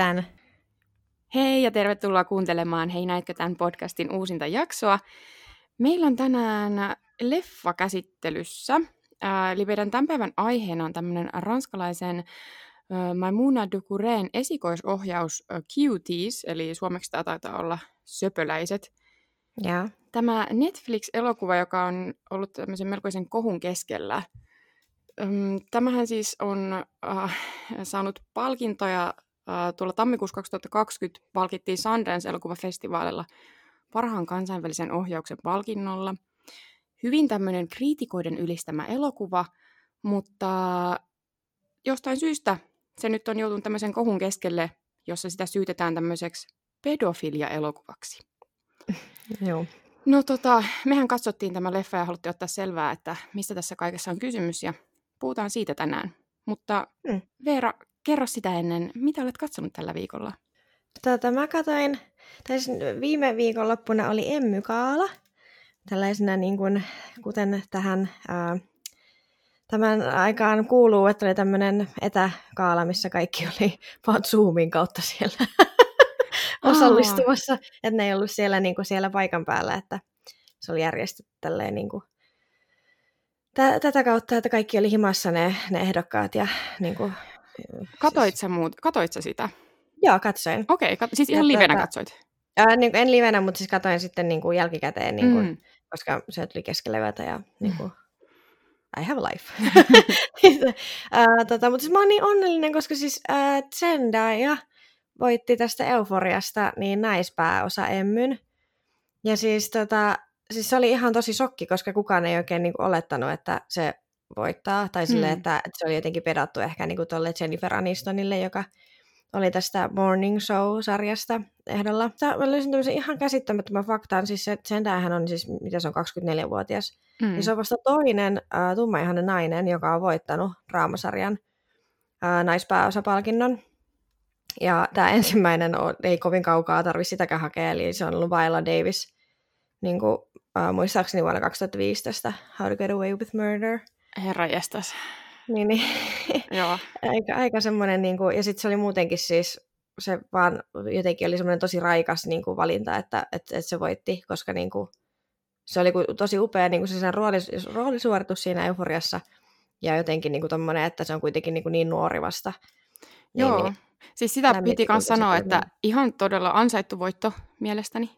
tämän? Hei ja tervetuloa kuuntelemaan Hei näitkö tämän podcastin uusinta jaksoa. Meillä on tänään leffa käsittelyssä. Eli meidän tämän päivän aiheena on tämmöinen ranskalaisen Maimuna Ducoureen esikoisohjaus Cuties, eli suomeksi tämä taitaa olla söpöläiset. Ja. Tämä Netflix-elokuva, joka on ollut tämmöisen melkoisen kohun keskellä. Tämähän siis on äh, saanut palkintoja tuolla tammikuussa 2020 palkittiin Sundance-elokuvafestivaalilla parhaan kansainvälisen ohjauksen palkinnolla. Hyvin tämmöinen kriitikoiden ylistämä elokuva, mutta jostain syystä se nyt on joutunut tämmöisen kohun keskelle, jossa sitä syytetään tämmöiseksi pedofilia-elokuvaksi. Joo. No tota, mehän katsottiin tämä leffa ja haluttiin ottaa selvää, että mistä tässä kaikessa on kysymys ja puhutaan siitä tänään. Mutta mm. Veera, kerro sitä ennen, mitä olet katsonut tällä viikolla? Tota, mä katsoin, tai siis viime viikonloppuna oli Emmykaala, tällaisena niin kuin, kuten tähän ää, tämän aikaan kuuluu, että oli tämmöinen etäkaala, missä kaikki oli vaan Zoomin kautta siellä osallistumassa, että ne ei ollut siellä, niin kuin siellä paikan päällä, että se oli järjestetty tälleen niin kuin, tätä kautta, että kaikki oli himassa ne, ne ehdokkaat ja niin kuin, Katoit sä, muut, katoit sä sitä? Joo, katsoin. Okei, okay, kat- siis ihan livenä tuota, katsoit? Ää, niin, en livenä, mutta siis katsoin sitten niin kuin jälkikäteen, niin kuin, mm. koska se tuli keskellä yötä ja niin kuin, I have a life. uh, tota, mutta siis mä oon niin onnellinen, koska siis uh, Zendaya voitti tästä Euforiasta niin naispääosa Emmyn. Ja siis, tota, siis se oli ihan tosi sokki, koska kukaan ei oikein niin kuin, olettanut, että se voittaa. Tai sille, mm. että, että se oli jotenkin pedattu ehkä niin kuin tuolle Jennifer Anistonille, joka oli tästä Morning Show-sarjasta ehdolla. Mä löysin tämmöisen ihan käsittämättömän faktaan, siis se, sen hän on siis, mitä se on, 24-vuotias. Mm. Ja se on vasta toinen äh, tummaihainen nainen, joka on voittanut draamasarjan äh, naispääosapalkinnon. Ja tämä ensimmäinen on, ei kovin kaukaa tarvi sitäkään hakea, eli se on ollut Viola Davis, niin kuin, äh, muistaakseni vuonna 2015, How to Get Away with Murder. Herra jestas. Niin, niin. Joo. aika, aika semmoinen, niin kuin, ja sitten se oli muutenkin siis, se vaan jotenkin oli semmoinen tosi raikas niin kuin, valinta, että, että, että se voitti, koska niin kuin, se oli tosi upea niin kuin se sen roolis, roolisuoritus siinä euforiassa, ja jotenkin niin kuin tommonen, että se on kuitenkin niin, kuin niin nuori vasta. Niin, Joo, niin, siis sitä piti myös sanoa, että ihan todella ansaittu voitto mielestäni.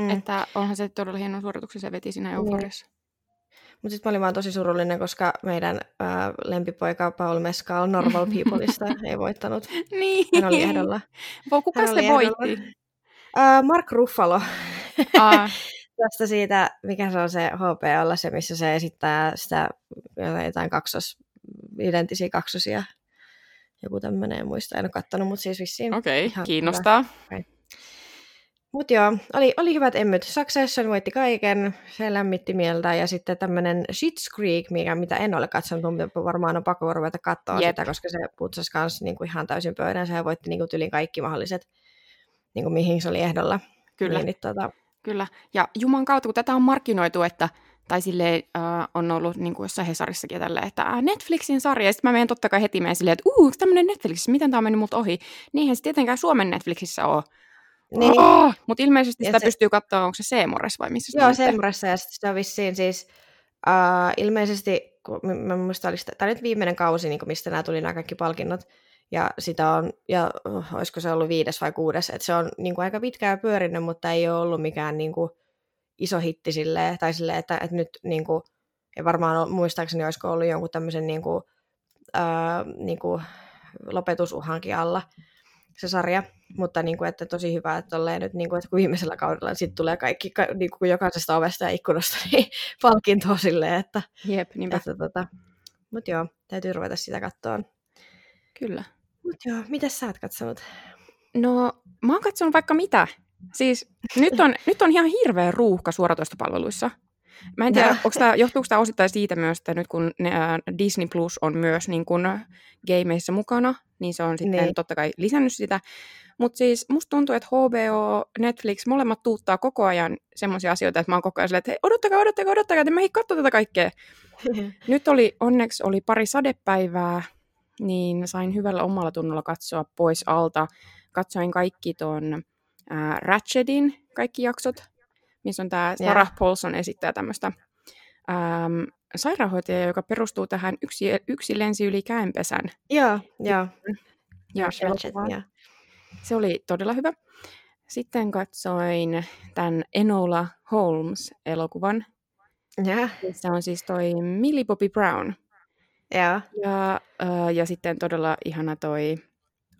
Mm. Että onhan se todella hieno suorituksen se veti siinä niin. euforiassa. Niin. Mutta sitten mä olin vaan tosi surullinen, koska meidän ää, lempipoika Paul Mescal Normal Peopleista ei voittanut. niin. Hän oli ehdolla. Kuka se voitti? Ää, Mark Ruffalo. Tästä siitä, mikä se on se HPOlla, se missä se esittää sitä jotain kaksos, identtisiä kaksosia. Joku tämmöinen, muista, en ole kattonut, mutta siis vissiin. Okei, okay, kiinnostaa. Okay. Mutta joo, oli, oli hyvät emmyt. Succession voitti kaiken, se lämmitti mieltä. Ja sitten tämmöinen Shit's Creek, mikä, mitä en ole katsonut, mutta varmaan on pakko ruveta katsoa Jep. sitä, koska se putsasi kanssa niin kuin ihan täysin pöydän. Se voitti niin kuin tyliin kaikki mahdolliset, niin kuin mihin se oli ehdolla. Kyllä. Niin, niin, tota... Kyllä. Ja Juman kautta, kun tätä on markkinoitu, että tai silleen äh, on ollut niin kuin jossain Hesarissakin tällä, että äh, Netflixin sarja, ja sitten mä menen totta kai heti menen silleen, että uu, tämmöinen Netflix, miten tämä on mennyt multa ohi. Niinhän se tietenkään Suomen Netflixissä ole, niin. Oh, mutta ilmeisesti sitä se... pystyy katsoa, onko se Seemores vai missä Joo, Seemoressa ja sitten sitä vissiin siis uh, ilmeisesti, kun mä muistan, oli tämä nyt viimeinen kausi, niin mistä nämä tuli nämä kaikki palkinnot, ja sitä on, ja uh, olisiko se ollut viides vai kuudes, että se on niin kuin, aika pitkään pyörinyt, mutta ei ole ollut mikään niin kuin, iso hitti silleen, tai silleen, että, että nyt niin kuin, ja varmaan muistaakseni olisiko ollut jonkun tämmöisen niin kuin, uh, niin kuin lopetusuhankin alla, se sarja, mutta niin kuin, että tosi hyvä, että tolleen nyt niin kuin, että kun viimeisellä kaudella sitten tulee kaikki niin kuin jokaisesta ovesta ja ikkunasta niin palkintoa silleen, että, Jep, että tota, mutta joo, täytyy ruveta sitä kattoon. Kyllä. Mutta joo, mitä sä oot katsonut? No, mä oon katsonut vaikka mitä. Siis nyt on, nyt on ihan hirveä ruuhka suoratoistopalveluissa. Mä en tiedä, onko tämä, johtuuko tämä osittain siitä myös, että nyt kun Disney Plus on myös niin kun gameissa mukana, niin se on sitten niin. totta kai lisännyt sitä. Mutta siis musta tuntuu, että HBO, Netflix, molemmat tuuttaa koko ajan semmoisia asioita, että mä oon koko ajan silleen, että hei, odottakaa, odottakaa, odottakaa, että mä ei katso tätä kaikkea. nyt oli, onneksi oli pari sadepäivää, niin sain hyvällä omalla tunnolla katsoa pois alta. Katsoin kaikki ton äh, Ratchetin kaikki jaksot, missä on tämä Sarah yeah. Paulson esittää tämmöistä ähm, sairaanhoitaja, joka perustuu tähän yksi, yksi lensi yli käenpesän. Joo, joo. Ja yeah. Se oli todella hyvä. Sitten katsoin tämän Enola Holmes-elokuvan. Yeah. Se on siis toi Millie Bobby Brown. Yeah. Ja, uh, ja sitten todella ihana toi,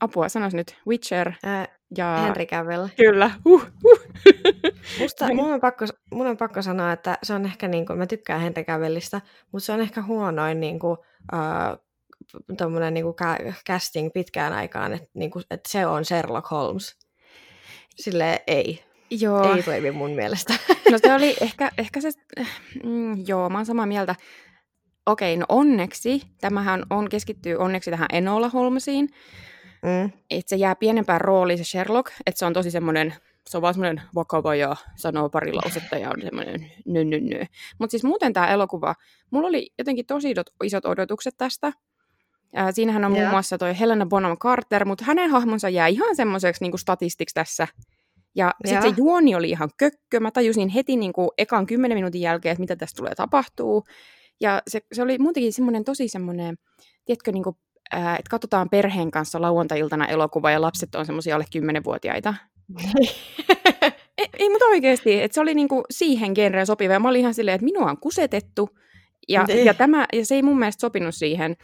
apua sanois nyt, Witcher. Uh, ja... Henry Cavill. Kyllä. Uh, uh. Musta, mun, on pakko, mun on pakko sanoa, että se on ehkä, niin kuin, mä tykkään Henry Cavillista, mutta se on ehkä huonoin niin kuin, uh, niin kuin casting pitkään aikaan, että, niin kuin, että se on Sherlock Holmes. Sille ei. Joo. Ei toimi mun mielestä. No se oli ehkä, ehkä se, mm, joo, mä oon samaa mieltä. Okei, no onneksi, tämähän on, keskittyy onneksi tähän Enola Holmesiin, mm. että se jää pienempään rooliin se Sherlock, että se on tosi semmoinen, se on vaan semmoinen vakava ja sanoo pari lausetta ja on semmoinen nö. Mutta siis muuten tämä elokuva, mulla oli jotenkin tosi isot odotukset tästä. Ää, siinähän on yeah. muun muassa toi Helena Bonham Carter, mutta hänen hahmonsa jää ihan semmoiseksi niin statistiksi tässä. Ja sitten se juoni oli ihan kökkö. Mä tajusin heti niin kuin ekan kymmenen minuutin jälkeen, että mitä tästä tulee tapahtuu. Ja se, se oli muutenkin semmoinen tosi semmoinen, tiedätkö, niin kuin, että katsotaan perheen kanssa lauantai-iltana elokuva ja lapset on semmoisia alle kymmenenvuotiaita. ei, ei, mutta oikeasti, että se oli niinku siihen genreen sopiva. Ja mä olin ihan silleen, että minua on kusetettu. Ja, niin. ja, tämä, ja se ei mun mielestä sopinut siihen.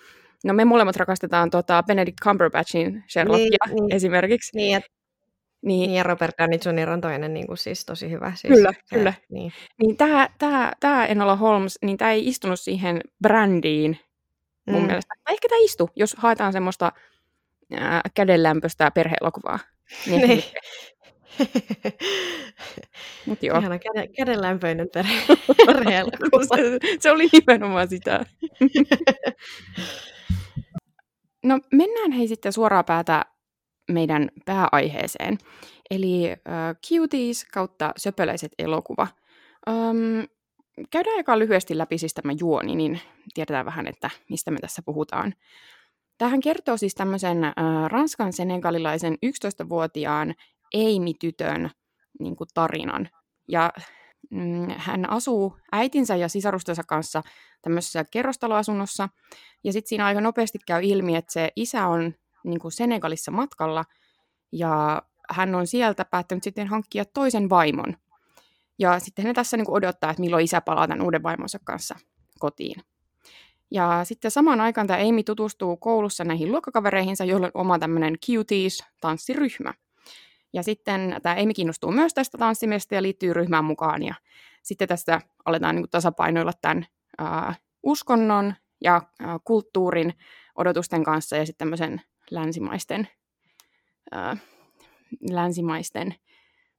No me molemmat rakastetaan tota Benedict Cumberbatchin Sherlockia niin, niin. esimerkiksi. Niin, että niin. niin, ja Robert Downey Jr. on toinen niin kuin, siis tosi hyvä. Siis, kyllä, se, kyllä. Niin, niin tämä, tämä, tämä Enola Holmes, niin tämä ei istunut siihen brändiin mun mm. mielestä. Tai ehkä tämä istu, jos haetaan semmoista ää, kädenlämpöistä perheelokuvaa. Niin, niin. Mut joo. Ihana käden, kädenlämpöinen perhe, perheelokuva. se, se oli nimenomaan sitä. no mennään hei sitten suoraan päätä meidän pääaiheeseen, eli äh, Cuties kautta söpöläiset elokuva. Um, käydään aika lyhyesti läpi siis tämä juoni, niin tiedetään vähän, että mistä me tässä puhutaan. Tähän kertoo siis tämmöisen äh, ranskan senegalilaisen 11-vuotiaan Amy-tytön niin kuin tarinan. Ja mm, hän asuu äitinsä ja sisarustensa kanssa tämmöisessä kerrostaloasunnossa, ja sitten siinä aika nopeasti käy ilmi, että se isä on niin kuin Senegalissa matkalla, ja hän on sieltä päättänyt sitten hankkia toisen vaimon. Ja sitten hän tässä niin kuin odottaa, että milloin isä palaa tämän uuden vaimonsa kanssa kotiin. Ja sitten samaan aikaan tämä Amy tutustuu koulussa näihin luokkakavereihinsa, joilla on oma tämmöinen cuties-tanssiryhmä. Ja sitten tämä Amy kiinnostuu myös tästä tanssimesta ja liittyy ryhmään mukaan. Ja sitten tästä aletaan niin tasapainoilla tämän uh, uskonnon ja uh, kulttuurin odotusten kanssa ja sitten tämmöisen länsimaisten, ää, länsimaisten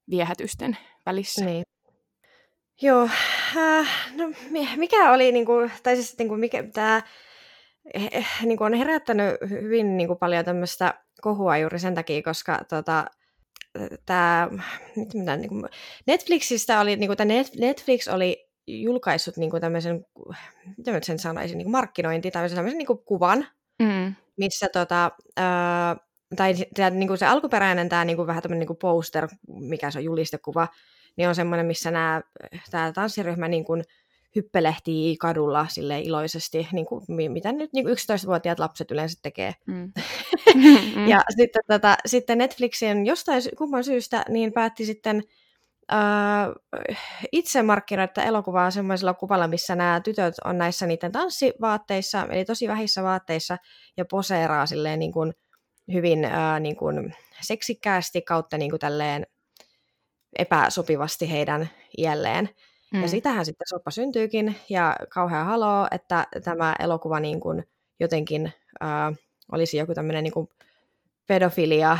viehätysten välissä. Niin. Joo, äh, no mikä oli, niin kuin, tai siis niin kuin, mikä tämä eh, niin kuin on herättänyt hyvin niin kuin, paljon tämmöistä kohua juuri sen takia, koska tota, tämä, mitä, niin kuin, Netflixistä oli, niin kuin, Netflix oli julkaissut niin kuin tämmöisen, mitä mä sen sanoisin, niin kuin markkinointi tai tämmöisen niin kuin kuvan, mm. missä tota, ää, tai tämä, niin kuin se alkuperäinen tämä niin kuin vähän tämmöinen niin kuin poster, mikä se on julistekkuva, niin on semmoinen, missä nämä, tämä tanssiryhmä niin kuin hyppelehtii kadulla sille iloisesti, niin kuin, mitä nyt niin kuin 11-vuotiaat lapset yleensä tekee. Mm. ja sitten, tota, sitten Netflixin jostain kumman syystä niin päätti sitten äh, itse markkinoida elokuvaa semmoisella kuvalla, missä nämä tytöt on näissä niiden tanssivaatteissa, eli tosi vähissä vaatteissa, ja poseeraa silleen niin kuin hyvin äh, niin kuin seksikkäästi kautta niin kuin tälleen epäsopivasti heidän iälleen. Mm. Ja sitähän sitten soppa syntyykin, ja kauhea haloo, että tämä elokuva niin kuin jotenkin äh, olisi joku tämmöinen niin kuin pedofilia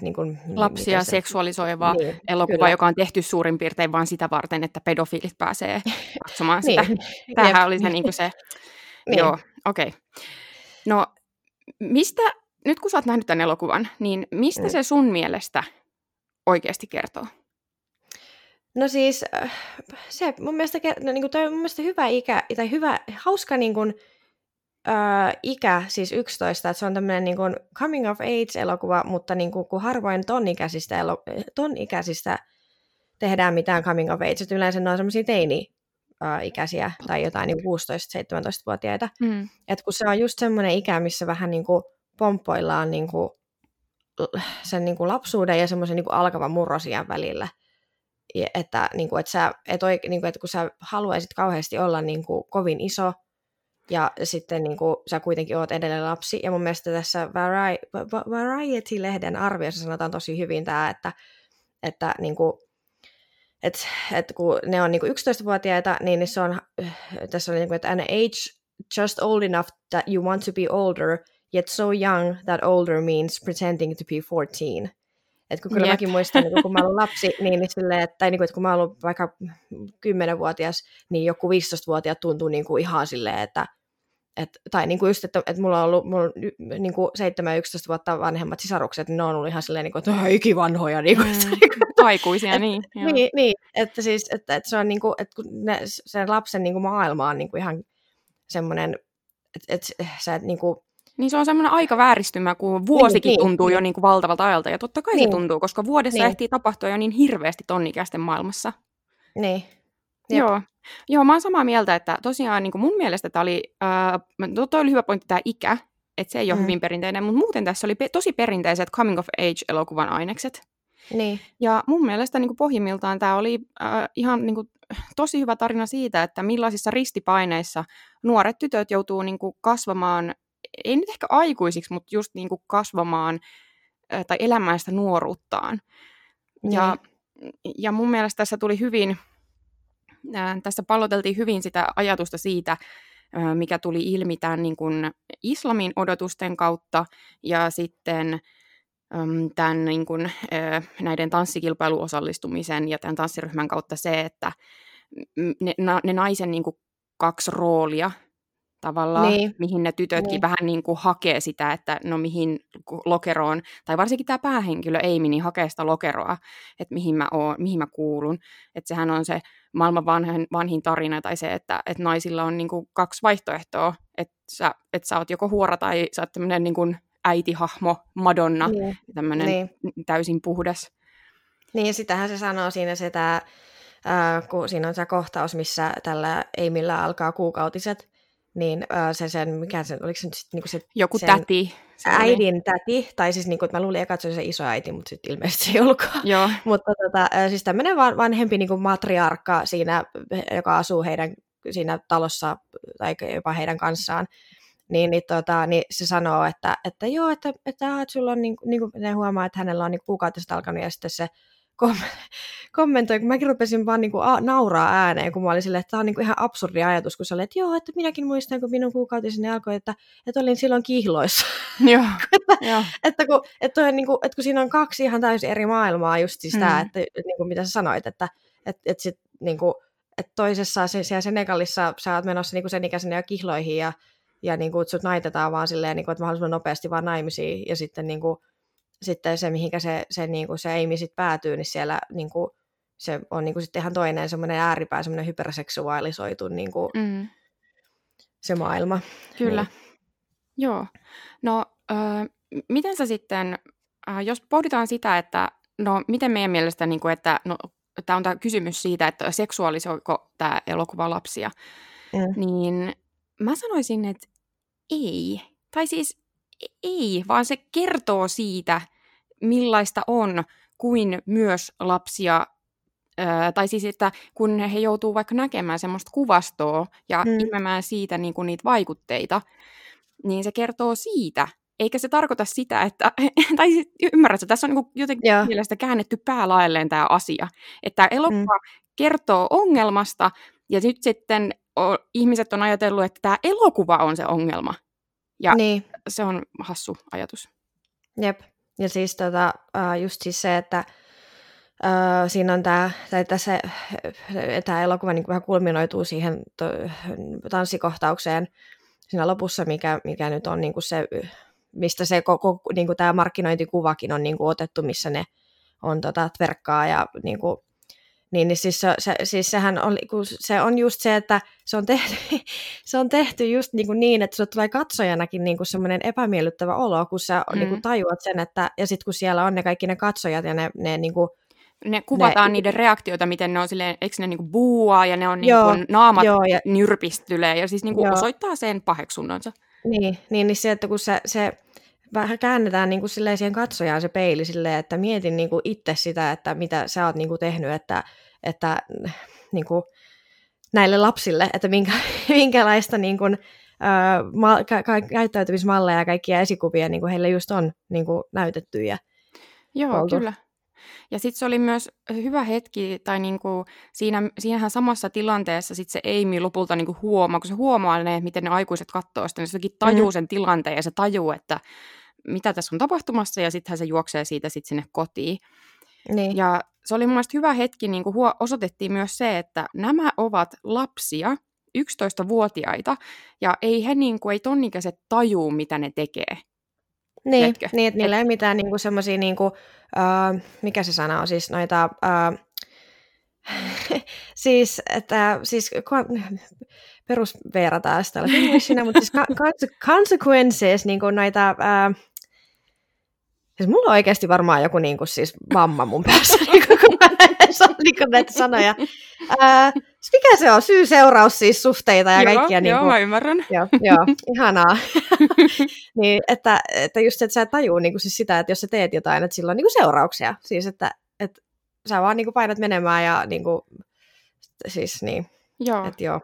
niin kuin, Lapsia se... seksuaalisoiva niin, elokuva, kyllä. joka on tehty suurin piirtein vain sitä varten, että pedofiilit pääsee katsomaan sitä. niin. Tämähän Jep. oli se, niin kuin se niin. joo, okei. Okay. No, mistä, nyt kun sä oot nähnyt tämän elokuvan, niin mistä mm. se sun mielestä oikeasti kertoo? No siis, äh, se mun mielestä, no, niin kuin toi mun mielestä hyvä ikä, tai hyvä, hauska niin kuin, äh, ikä, siis 11, että se on tämmöinen niin kuin coming of age-elokuva, mutta niin kuin, kun harvoin ton ikäisistä, elo, ton ikäisistä tehdään mitään coming of age, että yleensä ne on semmoisia teini ikäisiä tai jotain niin 16-17-vuotiaita. Mm. Et kun se on just semmoinen ikä, missä vähän niin kuin pomppoillaan niin kuin sen niin kuin lapsuuden ja semmoisen niin kuin alkavan murrosian välillä. Ja että, niin kuin, että, sä, et oike, niin kuin, että kun sä haluaisit kauheasti olla niin kuin, kovin iso, ja sitten niin kuin, sä kuitenkin oot edelleen lapsi. Ja mun mielestä tässä Vari- Variety-lehden arviossa sanotaan tosi hyvin tämä, että, että niin kuin, et, et kun ne on niin kuin 11-vuotiaita, niin se on, tässä on niin kuin, että an age just old enough that you want to be older, yet so young that older means pretending to be 14. Et kun kyllä yep. mäkin muistan, että kun mä olin lapsi, niin, niin silleen, että, tai niin kuin, että kun mä olin vaikka 10-vuotias, niin joku 15-vuotiaat tuntuu niin kuin ihan silleen, että et, tai niin kuin just, että, että mulla on ollut mulla on, niin kuin 7-11 vuotta vanhemmat sisarukset, niin ne on ollut ihan silleen, niin kuin, että ikivanhoja. Niin kuin, mm. Aikuisia, et, niin. Niin, niin, että siis, että, että se on niin kuin, että kun ne, sen lapsen niin kuin maailma on niin kuin ihan semmoinen, että, että sä et niin kuin, niin se on semmoinen aika vääristymä, kun vuosikin niin, tuntuu niin, jo niin kuin valtavalta ajalta. Ja totta kai niin. se tuntuu, koska vuodessa niin. ehtii tapahtua jo niin hirveästi tonnikäisten maailmassa. Niin. Jep. Joo. Joo, mä oon samaa mieltä, että tosiaan niin kuin mun mielestä tämä oli, äh, toi oli hyvä pointti tämä ikä, että se ei ole mm. hyvin perinteinen, mutta muuten tässä oli pe- tosi perinteiset coming of age-elokuvan ainekset. Niin. Ja mun mielestä niin kuin pohjimmiltaan tämä oli äh, ihan niin kuin, tosi hyvä tarina siitä, että millaisissa ristipaineissa nuoret tytöt joutuu niin kuin, kasvamaan, ei nyt ehkä aikuisiksi, mutta just niin kuin, kasvamaan tai elämään sitä nuoruuttaan. Niin. Ja, ja mun mielestä tässä tuli hyvin tässä palloteltiin hyvin sitä ajatusta siitä, mikä tuli ilmi tämän niin kuin islamin odotusten kautta ja sitten tämän niin kuin, näiden tanssikilpailuosallistumisen ja tämän tanssiryhmän kautta se, että ne, ne naisen niin kuin kaksi roolia tavallaan, niin. mihin ne tytötkin niin. vähän niin kuin hakee sitä, että no mihin lokeroon, tai varsinkin tämä päähenkilö Amy, niin hakee sitä lokeroa, että mihin mä, oon, mihin mä kuulun. Että sehän on se maailman vanhin, vanhin tarina, tai se, että, että naisilla on niin kuin kaksi vaihtoehtoa, että sä, että sä oot joko huora tai sä oot tämmöinen niin kuin äitihahmo, Madonna, niin. tämmöinen niin. täysin puhdas. Niin, sitähän se sanoo siinä se, että, äh, kun siinä on se kohtaus, missä tällä Eimillä alkaa kuukautiset, niin äh, se sen, mikä se, oliko se nyt sit, niinku se... Joku sen täti. Äidin täti, tai siis niinku, että mä luulin eka, että se oli se iso äiti, mutta sitten ilmeisesti se ei ollutkaan. Joo. mutta tota, siis tämmöinen van, vanhempi niinku matriarkka siinä, joka asuu heidän siinä talossa, tai jopa heidän kanssaan, niin, niin, tota, niin se sanoo, että, että joo, että, että, että sulla on, niin, niin kuin ne huomaa, että hänellä on niin kuukautista alkanut, ja sitten se kom- kommentoi, kun mäkin rupesin vaan niinku a- nauraa ääneen, kun mä olin silleen, että tämä on niinku ihan absurdi ajatus, kun sä olet, että joo, että minäkin muistan, kun minun kuukautiseni alkoi, että, että olin silloin kihloissa. Joo, että, joo. että, kun, että, niinku, että kun siinä on kaksi ihan täysin eri maailmaa, just siis mm. tämä, että, että niinku, mitä sä sanoit, että, että, että, sit, niinku, että toisessa siellä Senegalissa sä oot menossa niinku sen ikäisenä jo kihloihin ja, ja niinku, sut naitetaan vaan silleen, niinku, että mahdollisimman nopeasti vaan naimisiin ja sitten niinku, sitten se, mihinkä se, se, niin kuin se Amy sit päätyy, niin siellä niin kuin, se on niin kuin sitten ihan toinen semmoinen ääripää, semmoinen hyperseksuaalisoitu niin kuin, mm. se maailma. Kyllä. Niin. Joo. No, äh, miten sä sitten, äh, jos pohditaan sitä, että no miten meidän mielestä, niin kuin, että no, tämä on tämä kysymys siitä, että seksuaalisoiko tämä elokuva lapsia, mm. niin mä sanoisin, että ei. Tai siis ei, vaan se kertoo siitä, millaista on kuin myös lapsia tai siis, että kun he joutuu vaikka näkemään semmoista kuvastoa ja hmm. ilmemään siitä niin kuin niitä vaikutteita, niin se kertoo siitä, eikä se tarkoita sitä, että, tai siis, ymmärrätkö, tässä on niin jotenkin yeah. mielestä käännetty päälaelleen tämä asia, että elokuva hmm. kertoo ongelmasta, ja nyt sitten o, ihmiset on ajatellut, että tämä elokuva on se ongelma, ja niin. se on hassu ajatus. Jep. Ja siis tota, just siis se, että Uh, siinä on tämä, tai tässä tämä elokuva niin vähän kulminoituu siihen to, tanssikohtaukseen siinä lopussa, mikä, mikä nyt on niin kuin se, mistä se koko niin kuin tämä markkinointikuvakin on niin kuin otettu, missä ne on tota, tverkkaa ja niin kuin, niin, niin siis, se, se, siis sehän oli, kun se on just se, että se on tehty, se on tehty just niin, kuin niin että se tulee katsojanakin niin kuin semmoinen epämiellyttävä olo, kun sä mm. niin kuin tajuat sen, että ja sitten kun siellä on ne kaikki ne katsojat ja ne, ne niin kuin, ne kuvataan ne, niiden reaktioita, miten ne on silleen, eikö ne niinku buuaa ja ne on joo, niinku naamat joo, ja, nyrpistylee ja siis niinku osoittaa sen paheksunnansa. Niin, niin, niin se, että kun se, se vähän käännetään niin kuin siihen katsojaan se peili silleen, että mietin niin kuin itse sitä, että mitä sä oot niin kuin tehnyt, että, että niin kuin näille lapsille, että minkä, minkälaista niin kuin, ää, ma, ka, ka, käyttäytymismalleja ja kaikkia esikuvia niin kuin heille just on niin kuin näytetty. Ja Joo, oltu. kyllä. Ja sitten se oli myös hyvä hetki, tai niinku siinä, siinähän samassa tilanteessa sit se Amy lopulta niinku huomaa, kun se huomaa ne, miten ne aikuiset katsoo sitä, niin se tajuu mm. sen tilanteen ja se tajuu, että mitä tässä on tapahtumassa, ja sittenhän se juoksee siitä sit sinne kotiin. Niin. Ja se oli mun mielestä hyvä hetki, niin kuin osoitettiin myös se, että nämä ovat lapsia, 11-vuotiaita, ja ei he niin kuin, ei tonnikäiset tajuu, mitä ne tekee. Niin, niin että niillä ei mitään niin semmoisia, niin kuin, uh, mikä se sana on, siis noita, uh, siis, että, siis perus Veera taas täällä mutta siis consequences, niin kuin noita, uh, Siis mulla on oikeasti varmaan joku niin kuin, siis vamma mun päässä, niin kuin, kun mä niin näitä sanoja. Ää, mikä se on? Syy-seuraus siis suhteita ja joo, kaikkia. Niin joo, kuin, mä ymmärrän. Joo, joo ihanaa. niin, että, että just, että sä tajuu niin kuin, siis sitä, että jos sä teet jotain, että sillä on niin kuin seurauksia. Siis, että, että sä vaan niin kuin, painat menemään ja niin kuin, siis niin. Joo. Että, joo.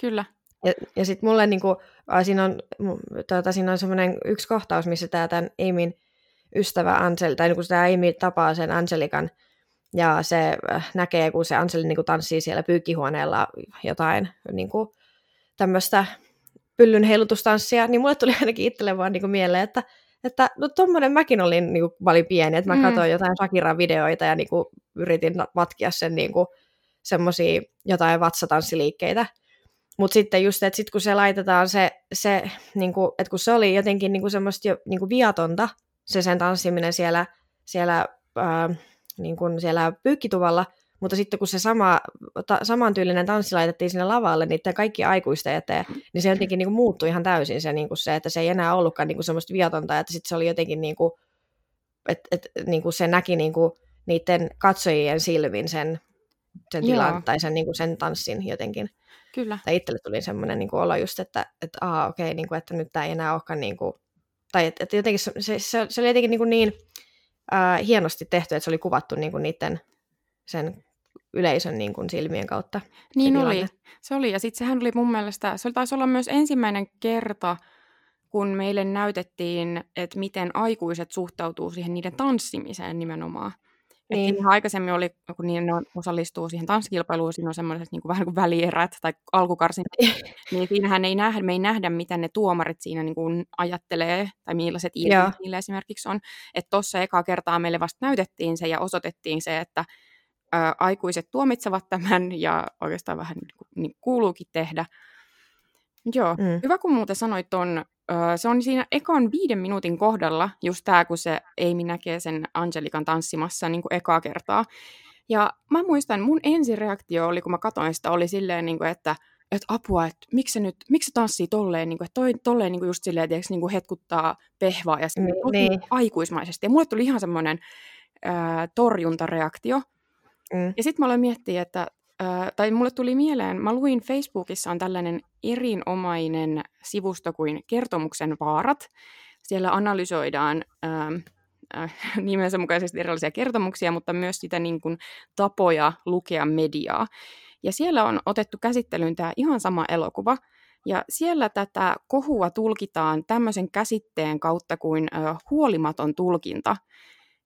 Kyllä. Ja, ja sitten mulle niin kuin, siinä on, tuota, siinä on semmoinen yksi kohtaus, missä tämä tämän Aimin ystävä Ansel, tai niin kun sitä Amy tapaa sen Angelikan, ja se äh, näkee, kun se Ansel niin kuin tanssii siellä pyykkihuoneella jotain niin kuin tämmöistä pyllyn heilutustanssia, niin mulle tuli ainakin itselle vaan niin kuin mieleen, että, että no tommonen mäkin olin niin kuin, paljon pieni, että mä mm. katsoin jotain Shakiran videoita ja niin kuin, yritin matkia sen niin kuin, semmosia jotain vatsatanssiliikkeitä. Mutta sitten just, että sit kun se laitetaan se, se niin kuin, että kun se oli jotenkin niin kuin semmoista jo niin kuin viatonta, se sen tanssiminen siellä, siellä, ää, niin kuin siellä pyykkituvalla, mutta sitten kun se sama, ta, samantyylinen tanssi laitettiin sinne lavalle niiden kaikki aikuisten eteen, niin se jotenkin niin kuin muuttui ihan täysin se, niin kuin se, että se ei enää ollutkaan niin kuin semmoista viatonta, että sitten se oli jotenkin niin kuin, että, että niin kuin se näki niin kuin niiden katsojien silmin sen, sen tilan tai sen, niin kuin sen tanssin jotenkin. Kyllä. Tai itselle tuli semmoinen niin kuin olo just, että, että aa, okei, niin kuin, että nyt tämä ei enää olekaan niin kuin, tai että et jotenkin se, se, se, oli jotenkin niin, kuin niin äh, hienosti tehty, että se oli kuvattu niin kuin niiden sen yleisön niin kuin silmien kautta. Niin se oli, tilanne. se oli. Ja sitten sehän oli mun mielestä, se taisi olla myös ensimmäinen kerta, kun meille näytettiin, että miten aikuiset suhtautuu siihen niiden tanssimiseen nimenomaan. Niin. Ihan aikaisemmin oli, kun niin ne osallistuu siihen tanssikilpailuun, siinä on semmoiset niin kuin, vähän kuin välierät tai alkukarsin, niin siinähän ei nähdä, me ei nähdä, miten ne tuomarit siinä niin kuin ajattelee, tai millaiset ilmeet niillä esimerkiksi on. Että tuossa ekaa kertaa meille vasta näytettiin se ja osoitettiin se, että ä, aikuiset tuomitsevat tämän ja oikeastaan vähän niin, kuin, niin kuuluukin tehdä. Joo, mm. hyvä kun muuten sanoit tuon se on siinä ekan viiden minuutin kohdalla just tämä, kun se Amy näkee sen Angelikan tanssimassa niin kuin ekaa kertaa. Ja mä muistan, mun ensireaktio oli, kun mä katsoin sitä, oli silleen, niin kuin, että, että apua, että miksi se nyt, miksi se tanssii tolleen, niin kuin, että toi, tolleen niin kuin just silleen, että niin kuin hetkuttaa pehvaa ja se niin, niin. aikuismaisesti. Ja mulle tuli ihan semmoinen torjuntareaktio. Mm. Ja sitten mä aloin miettiä, että tai mulle tuli mieleen, mä luin Facebookissa on tällainen erinomainen sivusto kuin Kertomuksen vaarat. Siellä analysoidaan äh, äh, nimensä mukaisesti erilaisia kertomuksia, mutta myös sitä niin kuin, tapoja lukea mediaa. Ja siellä on otettu käsittelyyn tämä ihan sama elokuva, ja siellä tätä kohua tulkitaan tämmöisen käsitteen kautta kuin äh, huolimaton tulkinta.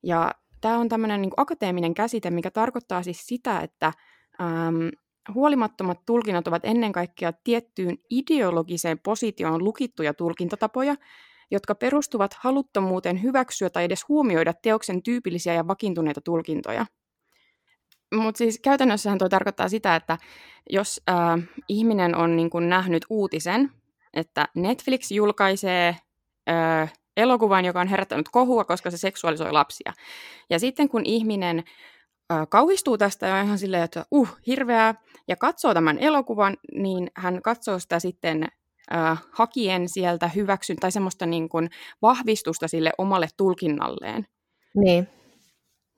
Ja tämä on tämmöinen niin akateeminen käsite, mikä tarkoittaa siis sitä, että Ähm, huolimattomat tulkinnat ovat ennen kaikkea tiettyyn ideologiseen positioon lukittuja tulkintatapoja, jotka perustuvat haluttomuuteen hyväksyä tai edes huomioida teoksen tyypillisiä ja vakiintuneita tulkintoja. Mutta siis käytännössähän tuo tarkoittaa sitä, että jos äh, ihminen on niin kun nähnyt uutisen, että Netflix julkaisee äh, elokuvan, joka on herättänyt kohua, koska se seksuaalisoi lapsia. Ja sitten kun ihminen äh, kauhistuu tästä ja ihan silleen, että uh, hirveää, ja katsoo tämän elokuvan, niin hän katsoo sitä sitten äh, hakien sieltä hyväksyn tai semmoista niin kuin vahvistusta sille omalle tulkinnalleen. Niin.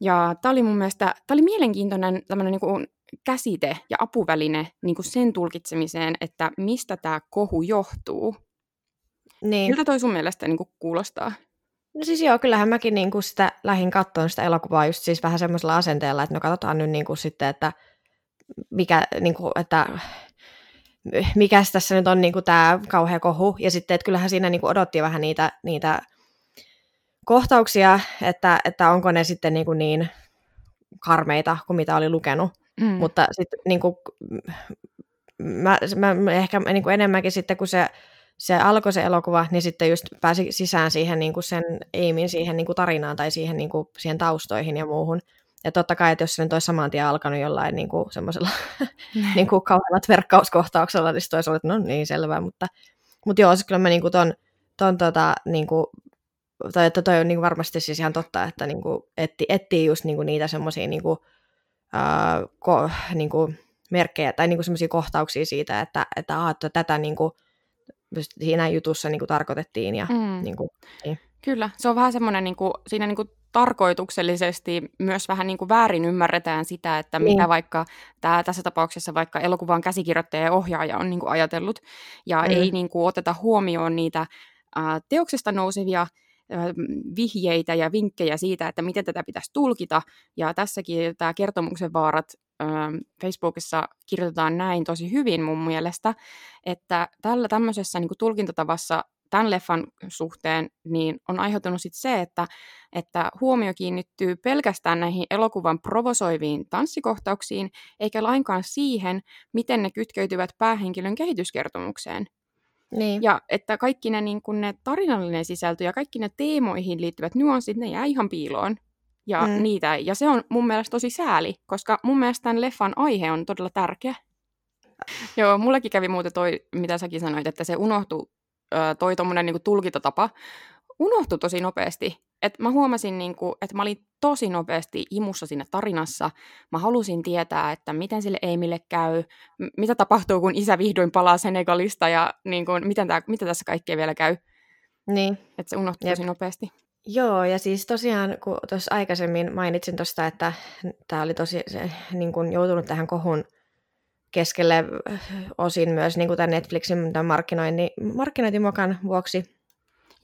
Ja tämä oli mun mielestä, tämä oli mielenkiintoinen tämmöinen niin kuin käsite ja apuväline niin kuin sen tulkitsemiseen, että mistä tämä kohu johtuu. Niin. Miltä toi sun mielestä niin kuin kuulostaa? No siis joo, kyllähän mäkin niin kuin sitä lähin kattoon sitä elokuvaa just siis vähän semmoisella asenteella, että no katsotaan nyt niin kuin sitten, että mikä, niin kuin, että mikä tässä nyt on niin kuin tämä kauhea kohu. Ja sitten, että kyllähän siinä niin kuin odotti vähän niitä, niitä kohtauksia, että, että onko ne sitten niin, kuin niin karmeita kuin mitä oli lukenut. Mm. Mutta sitten niin kuin, mä, mä ehkä niin kuin enemmänkin sitten, kun se, se alkoi se elokuva, niin sitten just pääsi sisään siihen niin kuin sen Aimin siihen niin kuin tarinaan tai siihen, niin kuin, siihen taustoihin ja muuhun. Ja totta kai, että jos se nyt olisi saman tien alkanut jollain niin kuin semmoisella niin kuin kauhealla verkkauskohtauksella, niin sitten olisi ollut, no niin, selvä. Mutta, mutta joo, siis kyllä mä niin kuin ton, ton tota, niin kuin, tai että toi on niin kuin varmasti siis ihan totta, että niin kuin etti, etsii just niin kuin niitä semmoisia niin kuin, uh, ko, niin kuin merkkejä tai niin kuin semmoisia kohtauksia siitä, että, että, aha, että tätä niin kuin, siinä jutussa niin kuin tarkoitettiin. Ja, mm. niin kuin, niin. Kyllä, se on vähän semmoinen, niin kuin, siinä niin kuin tarkoituksellisesti myös vähän niin kuin väärin ymmärretään sitä, että mitä niin. vaikka tää, tässä tapauksessa vaikka elokuvan käsikirjoittaja ja ohjaaja on niin kuin ajatellut, ja mm. ei niin kuin oteta huomioon niitä ä, teoksesta nousevia vihjeitä ja vinkkejä siitä, että miten tätä pitäisi tulkita. Ja tässäkin tämä kertomuksen vaarat Facebookissa kirjoitetaan näin tosi hyvin mun mielestä, että tällä tämmöisessä niin kuin tulkintatavassa tämän leffan suhteen niin on aiheutunut sit se, että, että huomio kiinnittyy pelkästään näihin elokuvan provosoiviin tanssikohtauksiin, eikä lainkaan siihen, miten ne kytkeytyvät päähenkilön kehityskertomukseen. Niin. Ja että kaikki ne, niin kun ne tarinallinen sisältö ja kaikki ne teemoihin liittyvät nuanssit, ne jää ihan piiloon. Ja, mm. niitä, ja se on mun mielestä tosi sääli, koska mun mielestä tämän leffan aihe on todella tärkeä. Joo, mullekin kävi muuten toi, mitä säkin sanoit, että se unohtui toi tuommoinen niin tulkintatapa unohtui tosi nopeasti. Et mä huomasin, niin kuin, että mä olin tosi nopeasti imussa siinä tarinassa. Mä halusin tietää, että miten sille Eimille käy, m- mitä tapahtuu, kun isä vihdoin palaa Senegalista ja niin kuin, miten tää, mitä tässä kaikkea vielä käy. Niin. Että se unohtui Jep. tosi nopeasti. Joo, ja siis tosiaan, kun tuossa aikaisemmin mainitsin tuosta, että tämä oli tosi se, niin kuin joutunut tähän kohun keskelle osin myös niin kuin tämän Netflixin tämän markkinointi, markkinointimokan vuoksi.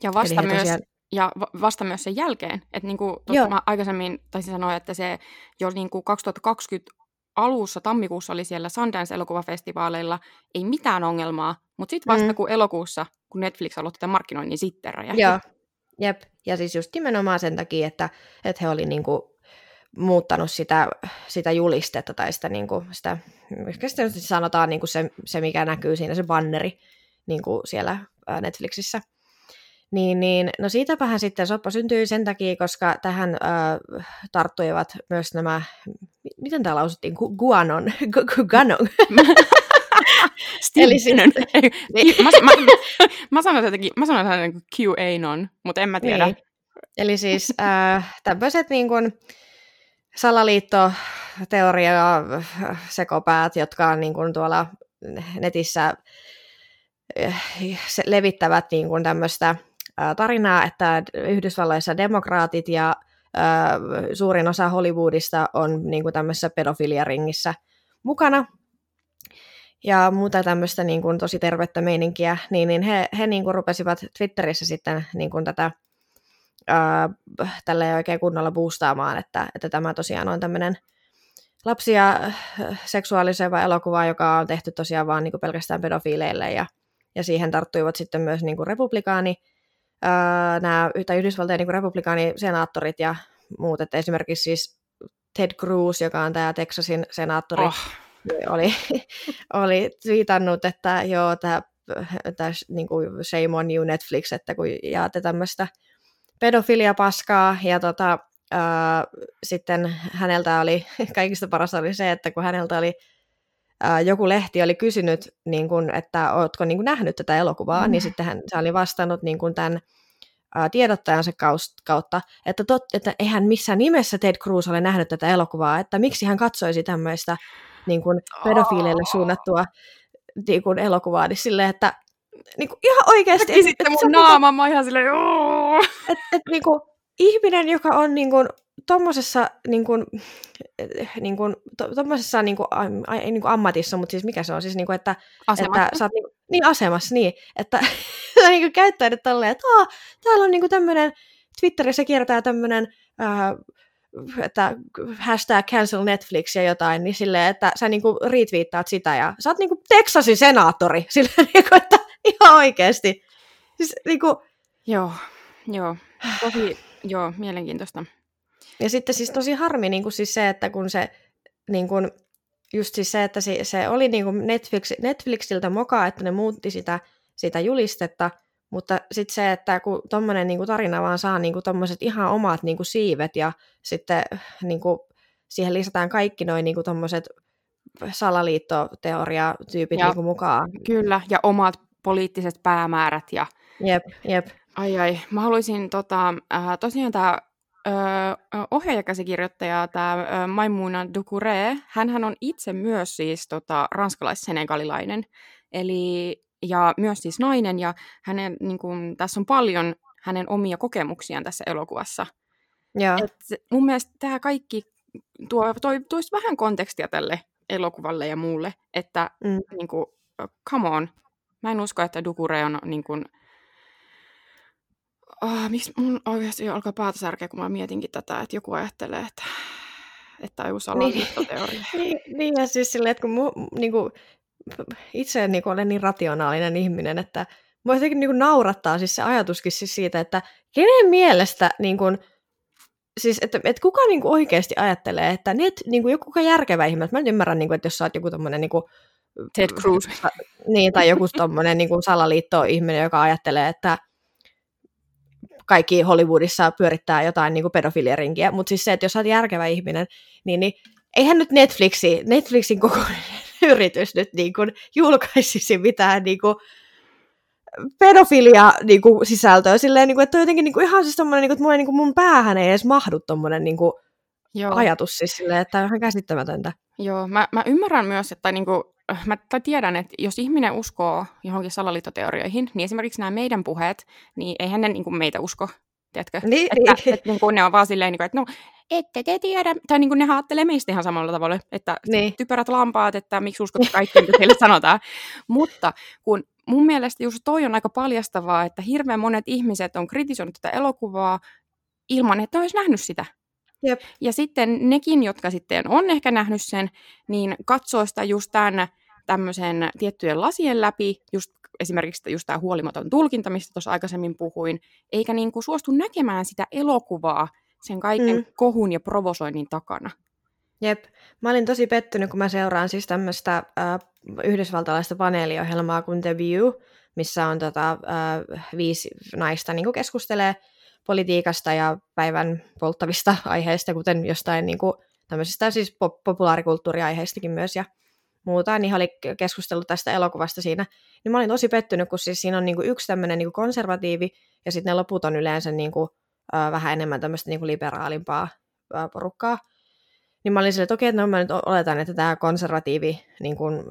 Ja vasta, myös, tosiaan... ja vasta myös sen jälkeen. Että niin kuin mä aikaisemmin taisin sanoa, että se jo niin kuin 2020 alussa, tammikuussa oli siellä Sundance-elokuvafestivaaleilla, ei mitään ongelmaa, mutta sitten vasta mm. kun elokuussa, kun Netflix aloitti tämän markkinoinnin, niin sitten räjähti. Joo, jep. Ja siis just nimenomaan sen takia, että, että he oli niin muuttanut sitä, sitä julistetta tai sitä, niin kuin, sitä sitä sanotaan niin se, se, mikä näkyy siinä, se banneri niin siellä Netflixissä. Niin, niin, no siitäpähän sitten soppa syntyi sen takia, koska tähän äh, tarttuivat myös nämä, miten täällä lausuttiin, Gu- Guanon, Gu- Guanon. Eli siis... mä, mä, mä, sanon jotenkin, mä sanon niin kuin QAnon, mutta en mä tiedä. Niin. Eli siis äh, tämmöiset niin kuin, salaliittoteoria sekopäät, jotka on niin kuin tuolla netissä eh, levittävät niin kuin tämmöistä tarinaa, että Yhdysvalloissa demokraatit ja suurin osa Hollywoodista on niin kuin tämmöisessä pedofiliaringissä mukana ja muuta tämmöistä niin kuin tosi tervettä meininkiä, niin, niin he, he niin kuin rupesivat Twitterissä sitten niin kuin tätä äh, tälle oikein kunnolla boostaamaan, että, että tämä tosiaan on tämmöinen lapsia seksuaaliseva elokuva, joka on tehty tosiaan vaan niin kuin pelkästään pedofiileille ja, ja siihen tarttuivat sitten myös niin kuin republikaani, ää, nämä, tai Yhdysvaltojen niin kuin republikaanisenaattorit ja muut, että esimerkiksi siis Ted Cruz, joka on tämä Texasin senaattori, oh. Oli, oli viitannut, että joo, tämä, niin kuin shame on you Netflix, että kun jaatte tämmöistä pedofiliapaskaa, ja tota, ää, sitten häneltä oli, kaikista parasta oli se, että kun häneltä oli ää, joku lehti oli kysynyt, niin kun, että oletko niin kun nähnyt tätä elokuvaa, mm. niin sitten hän se oli vastannut niin kun tämän ää, tiedottajansa kautta, että, tot, että eihän missään nimessä Ted Cruz ole nähnyt tätä elokuvaa, että miksi hän katsoisi tämmöistä niin kuin pedofiileille suunnattua niin kuin elokuvaa, niin silleen, että niin kuin, ihan oikeasti... Ja sitten mun niinku naama, mä ihan silleen, että et, niin kuin, ihminen, joka on niin kuin, tommosessa niin kuin, niin kuin, to, tommosessa niin kuin, a, ei niin kuin ammatissa, mutta siis mikä se on, siis niin kuin, että, Asemassa. että sä oot niin, niin asemassa, niin, että sä niin kuin käyttäydyt tolleen, että Aa, täällä on niin kuin tämmöinen, Twitterissä kiertää tämmöinen, äh, että hashtag cancel Netflix ja jotain, niin silleen, että sä niinku retweettaat sitä ja sä oot niinku Texasin senaattori, silleen niinku, että ihan oikeesti. Siis niinku... Joo, joo, tosi, joo, mielenkiintoista. Ja sitten siis tosi harmi niin kuin siis se, että kun se, niin kuin, just siis se, että se, se oli niin kuin Netflix, Netflixiltä mokaa, että ne muutti sitä, sitä julistetta, mutta sitten se, että kun tuommoinen niin tarina vaan saa niin tuommoiset ihan omat niin kuin siivet ja sitten niin kuin, siihen lisätään kaikki noin niin tuommoiset salaliittoteoria-tyypit ja, niin kuin mukaan. Kyllä, ja omat poliittiset päämäärät. Ja... Jep, jep. Ai ai, mä haluaisin tota, äh, tosiaan tämä ohjaajakäsikirjoittaja, tämä Maimuna Ducouré, hän on itse myös siis tota, ranskalais-senegalilainen, eli, ja myös siis nainen, ja hänen, niin kun, tässä on paljon hänen omia kokemuksiaan tässä elokuvassa. Ja. Et mun mielestä tämä kaikki tuo, toi, toisi vähän kontekstia tälle elokuvalle ja muulle, että mm. niin kuin, come on, mä en usko, että Ducouré on niin kuin, oh, miksi mun oikeasti alkaa päätä särkeä, kun mä mietinkin tätä, että joku ajattelee, että että on joku salaliittoteoria. niin, niin, ja siis silleen, että kun mu, niinku, itse niinku olen niin rationaalinen ihminen, että mua jotenkin niinku naurattaa siis se ajatuskin siis siitä, että kenen mielestä niinku, siis, että, että kuka niinku oikeasti ajattelee, että net, niinku, joku kuka järkevä ihminen, mä en ymmärrä, niinku, että jos sä oot joku tommonen niinku, Ted Cruz. Niin, tai joku tommonen niinku salaliitto-ihminen, joka ajattelee, että kaikki Hollywoodissa pyörittää jotain niin kuin pedofiliarinkiä, mutta siis se, että jos olet järkevä ihminen, niin, niin eihän nyt Netflixi, Netflixin kokoinen yritys nyt niin kuin julkaisisi mitään niin kuin pedofilia niin kuin, sisältöä silleen, niin kuin, että on jotenkin niin kuin, ihan siis tommonen, niin kuin, että mulle, niin kuin, mun päähän ei edes mahdu tommonen niin kuin, Joo. ajatus siis silleen, että on ihan käsittämätöntä. Joo, mä, mä ymmärrän myös, että niin kuin, mä tiedän, että jos ihminen uskoo johonkin salaliittoteorioihin, niin esimerkiksi nämä meidän puheet, niin eihän ne niin kuin meitä usko, tiedätkö? Niin, että, niin. että, niin kuin ne on vaan silleen, niin että no, ette te tiedä, tai niin kuin ne ajattelee meistä ihan samalla tavalla, että niin. typerät lampaat, että miksi uskot kaikkea, mitä teille sanotaan. Mutta kun mun mielestä just toi on aika paljastavaa, että hirveän monet ihmiset on kritisoinut tätä elokuvaa ilman, että olisi nähnyt sitä. Jep. Ja sitten nekin, jotka sitten on ehkä nähnyt sen, niin katsoo sitä just tämän tämmöisen tiettyjen lasien läpi, just esimerkiksi just tämä huolimaton tulkinta, mistä tuossa aikaisemmin puhuin, eikä niin kuin suostu näkemään sitä elokuvaa sen kaiken mm. kohun ja provosoinnin takana. Jep. Mä olin tosi pettynyt, kun mä seuraan siis tämmöistä äh, yhdysvaltalaista paneeliohjelmaa kuin The View, missä on tota, äh, viisi naista niin keskustelee politiikasta ja päivän polttavista aiheista, kuten jostain niin kuin, tämmöisistä siis pop- populaarikulttuuriaiheistakin myös ja muuta, niin oli keskustellut tästä elokuvasta siinä. Niin mä olin tosi pettynyt, kun siis siinä on niin kuin yksi tämmöinen niin konservatiivi ja sitten ne loput on yleensä niin kuin, äh, vähän enemmän tämmöistä niin kuin liberaalimpaa porukkaa. Niin mä olin silleen, että okei, no mä nyt oletan, että tämä konservatiivi niin kuin,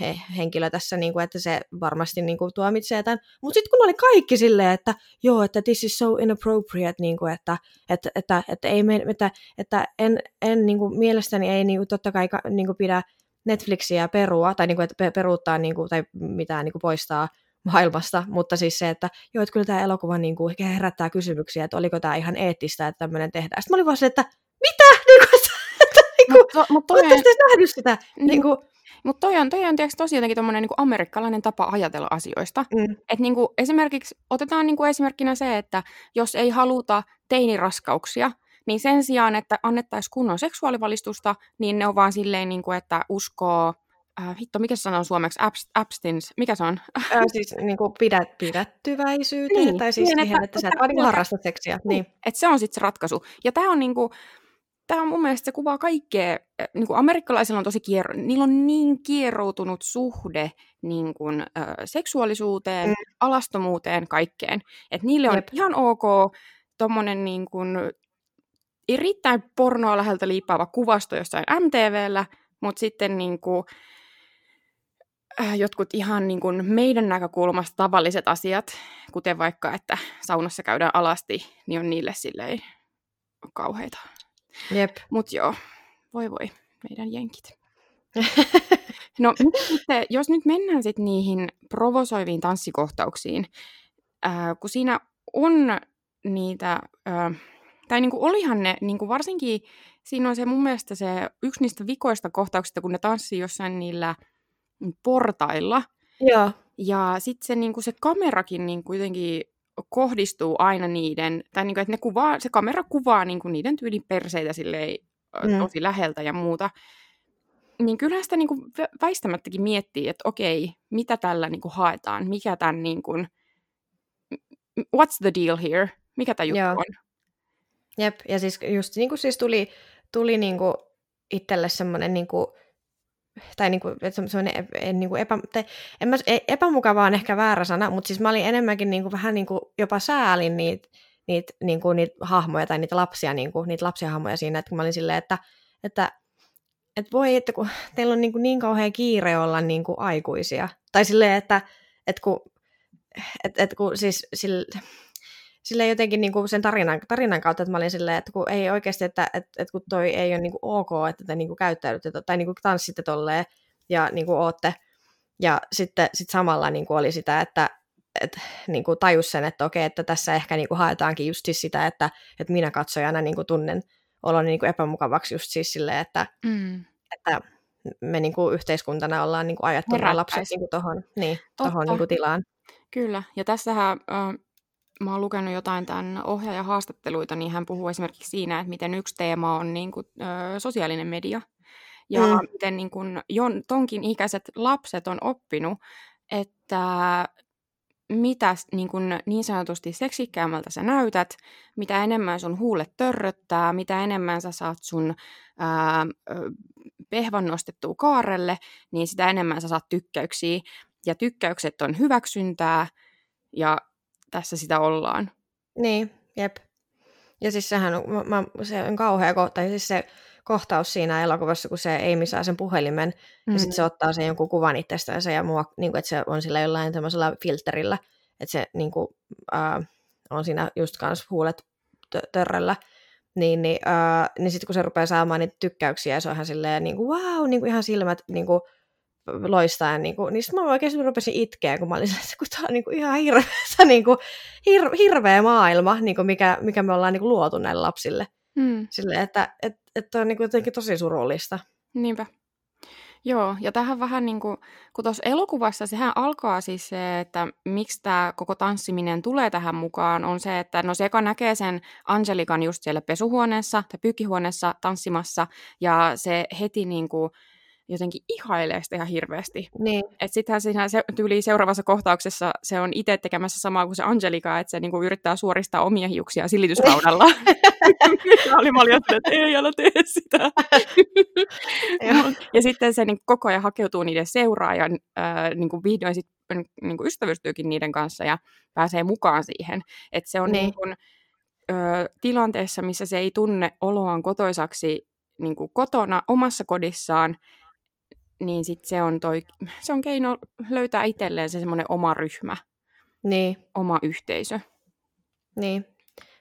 he, henkilö tässä, niin kuin, että se varmasti niin kuin, tuomitsee tämän. Mutta sitten kun oli kaikki silleen, että joo, että this is so inappropriate, niin kuin, että, että, että, että, ei me, että, että en, en niin kuin, mielestäni ei niin kuin, totta kai niin kuin, pidä Netflixiä perua, tai, niin kuin, että peruuttaa niin kuin, tai mitään niin kuin, poistaa maailmasta, mutta siis se, että joo, että kyllä tämä elokuva niin kuin, herättää kysymyksiä, että oliko tämä ihan eettistä, että tämmöinen tehdään. Sitten mä olin vaan se, että mitä? Niin kuin, että, niin kuin, mutta, mutta toi... nähnyt sitä? Niin, niin kuin, mutta toi on, toi on tiiäks, tosi jotenkin tommonen niinku amerikkalainen tapa ajatella asioista. Mm. Et niinku, esimerkiksi, otetaan niinku esimerkkinä se, että jos ei haluta teiniraskauksia, niin sen sijaan, että annettaisiin kunnon seksuaalivalistusta, niin ne on vaan silleen, niin kuin, että uskoo, äh, hitto, mikä se sanoo suomeksi, Abst- abstins, mikä se on? Äh, siis niin kuin pidät, pidättyväisyyteen, niin, tai siis niin, siihen, että, että sä et niin harrasta seksiä. Niin. Että se on sitten se ratkaisu. Ja tämä on niin kuin, tämä mun mielestä se kuvaa kaikkea, niin kuin amerikkalaisilla on tosi kiero, niillä on niin kieroutunut suhde niin kuin, äh, seksuaalisuuteen, mm. alastomuuteen, kaikkeen. Että niille on Jep. ihan ok tommonen niin kuin, erittäin pornoa läheltä liippaava kuvasto jossain MTVllä, mutta sitten niin kuin, jotkut ihan niin kuin meidän näkökulmasta tavalliset asiat, kuten vaikka, että saunassa käydään alasti, niin on niille silleen kauheita. Jep. Mut joo, voi voi, meidän jenkit. no, sitten, jos nyt mennään sitten niihin provosoiviin tanssikohtauksiin, ää, kun siinä on niitä, ää, tai niinku olihan ne, niinku varsinkin siinä on se mun mielestä se yksi niistä vikoista kohtauksista, kun ne tanssii jossain niillä portailla. Joo. Ja sitten se, niinku, se kamerakin niin kuitenkin kohdistuu aina niiden, tai niin kuin, että ne kuvaa, se kamera kuvaa niin kuin niiden tyylin perseitä silleen, mm. tosi läheltä ja muuta, niin kyllähän sitä niin kuin väistämättäkin miettii, että okei, mitä tällä niin kuin haetaan, mikä tämän niin kuin, what's the deal here, mikä tämä juttu Joo. on. Jep, ja siis just niin kuin siis tuli, tuli niin kuin itselle semmoinen niin kuin tai niinku, semmoinen en, niinku epä, tai en mä, e, epämukava on ehkä väärä sana, mutta siis mä olin enemmänkin niinku, vähän niinku, jopa säälin niitä niit, niinku, niit hahmoja tai niitä lapsia, niinku, niitä lapsihahmoja siinä, että kun mä olin silleen, että, että et voi, että kun teillä on niinku niin kauhean kiire olla niinku aikuisia. Tai silleen, että et kun, et, et kun siis sille, silleen jotenkin niin kuin sen tarinan, tarinan kautta, että mä olin silleen, että kun ei oikeasti, että, että, että kun toi ei ole niin kuin ok, että te niin kuin käyttäydytte tai niin kuin tanssitte tolleen ja niin kuin ootte. Ja sitten sit samalla niin kuin oli sitä, että, että niin kuin tajus sen, että okei, että tässä ehkä niin kuin haetaankin just siis sitä, että, että minä katsojana niin kuin tunnen oloni niin kuin epämukavaksi just siis silleen, että, mm. että me niin kuin yhteiskuntana ollaan niin kuin ajettu lapset niin kuin tohon, niin, tohon niin kuin tilaan. Kyllä, ja tässähän äh, mä oon lukenut jotain tämän ohjaajan haastatteluita, niin hän puhuu esimerkiksi siinä, että miten yksi teema on niin kuin, ö, sosiaalinen media. Ja mm. miten niin kuin, jo, tonkin ikäiset lapset on oppinut, että mitä niin, kuin, niin sanotusti seksikkäämmältä sä näytät, mitä enemmän sun huulet törröttää, mitä enemmän sä saat sun ää, pehvan nostettua kaarelle, niin sitä enemmän sä saat tykkäyksiä. Ja tykkäykset on hyväksyntää, ja tässä sitä ollaan. Niin, jep. Ja siis sehän on, mä, mä, se on kauhea kohta, ja siis se kohtaus siinä elokuvassa, kun se Amy saa sen puhelimen, mm-hmm. ja sitten se ottaa sen jonkun kuvan itsestänsä, ja mua, niin kuin, että se on sillä jollain tämmöisellä filterillä, että se niin kuin, äh, on siinä just kans huulet tö- törrellä, niin, niin, äh, niin sitten kun se rupeaa saamaan niitä tykkäyksiä, ja se on ihan silleen, niin kuin, wow, niin kuin ihan silmät niin kuin, loistaen, niin, kuin, niin sitten mä oikeasti rupesin itkeä, kun mä olin että kun tämä on niin kuin ihan hirveä, niin kuin, hir, hirveä maailma, niin kuin mikä, mikä me ollaan niin kuin luotu näille lapsille. Hmm. Sille, että et, et on niin kuin jotenkin tosi surullista. Niinpä. Joo, ja tähän vähän niin kuin, kun tuossa elokuvassa sehän alkaa siis se, että miksi tämä koko tanssiminen tulee tähän mukaan, on se, että no se, joka näkee sen Angelikan just siellä pesuhuoneessa tai pyykkihuoneessa tanssimassa, ja se heti niin kuin, jotenkin ihailee sitä ihan hirveästi. Niin. Että sittenhän siinä se, tyyli seuraavassa kohtauksessa se on itse tekemässä samaa kuin se Angelika, että se niinku yrittää suoristaa omia hiuksia silityskaudalla. ja oli mä että ei älä tee sitä. ja sitten se niin koko ajan hakeutuu niiden seuraajan, äh, niin kuin vihdoin sit, niin kuin ystävystyykin niiden kanssa ja pääsee mukaan siihen. Että se on niin. Niin kuin, ö, tilanteessa, missä se ei tunne oloaan kotoisaksi niin kuin kotona omassa kodissaan, niin sit se on, toi, se on keino löytää itselleen se semmoinen oma ryhmä, niin. oma yhteisö. Niin.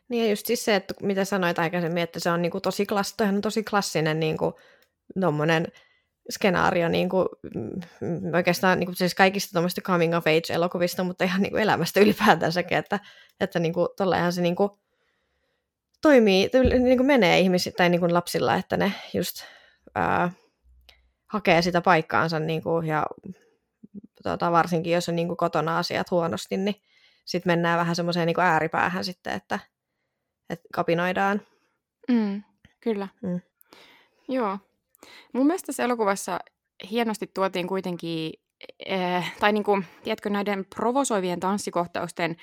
Niin ja just siis se, että mitä sanoit aikaisemmin, että se on niinku tosi, klass, on tosi klassinen niinku, tommonen skenaario niinku, mm, oikeastaan niinku, siis kaikista tuommoista coming of age elokuvista, mutta ihan niinku elämästä ylipäätänsäkin, että, että niinku, tollehan se niinku, toimii, niinku menee ihmisillä tai niinku lapsilla, että ne just ää, hakee sitä paikkaansa niin kuin, ja tota, varsinkin jos on niin kuin kotona asiat huonosti, niin sitten mennään vähän semmoiseen niin ääripäähän sitten, että, että kapinoidaan. Mm, kyllä. Mm. Joo. Mun mielestä tässä elokuvassa hienosti tuotiin kuitenkin, eh, tai niin kuin, tiedätkö, näiden provosoivien tanssikohtausten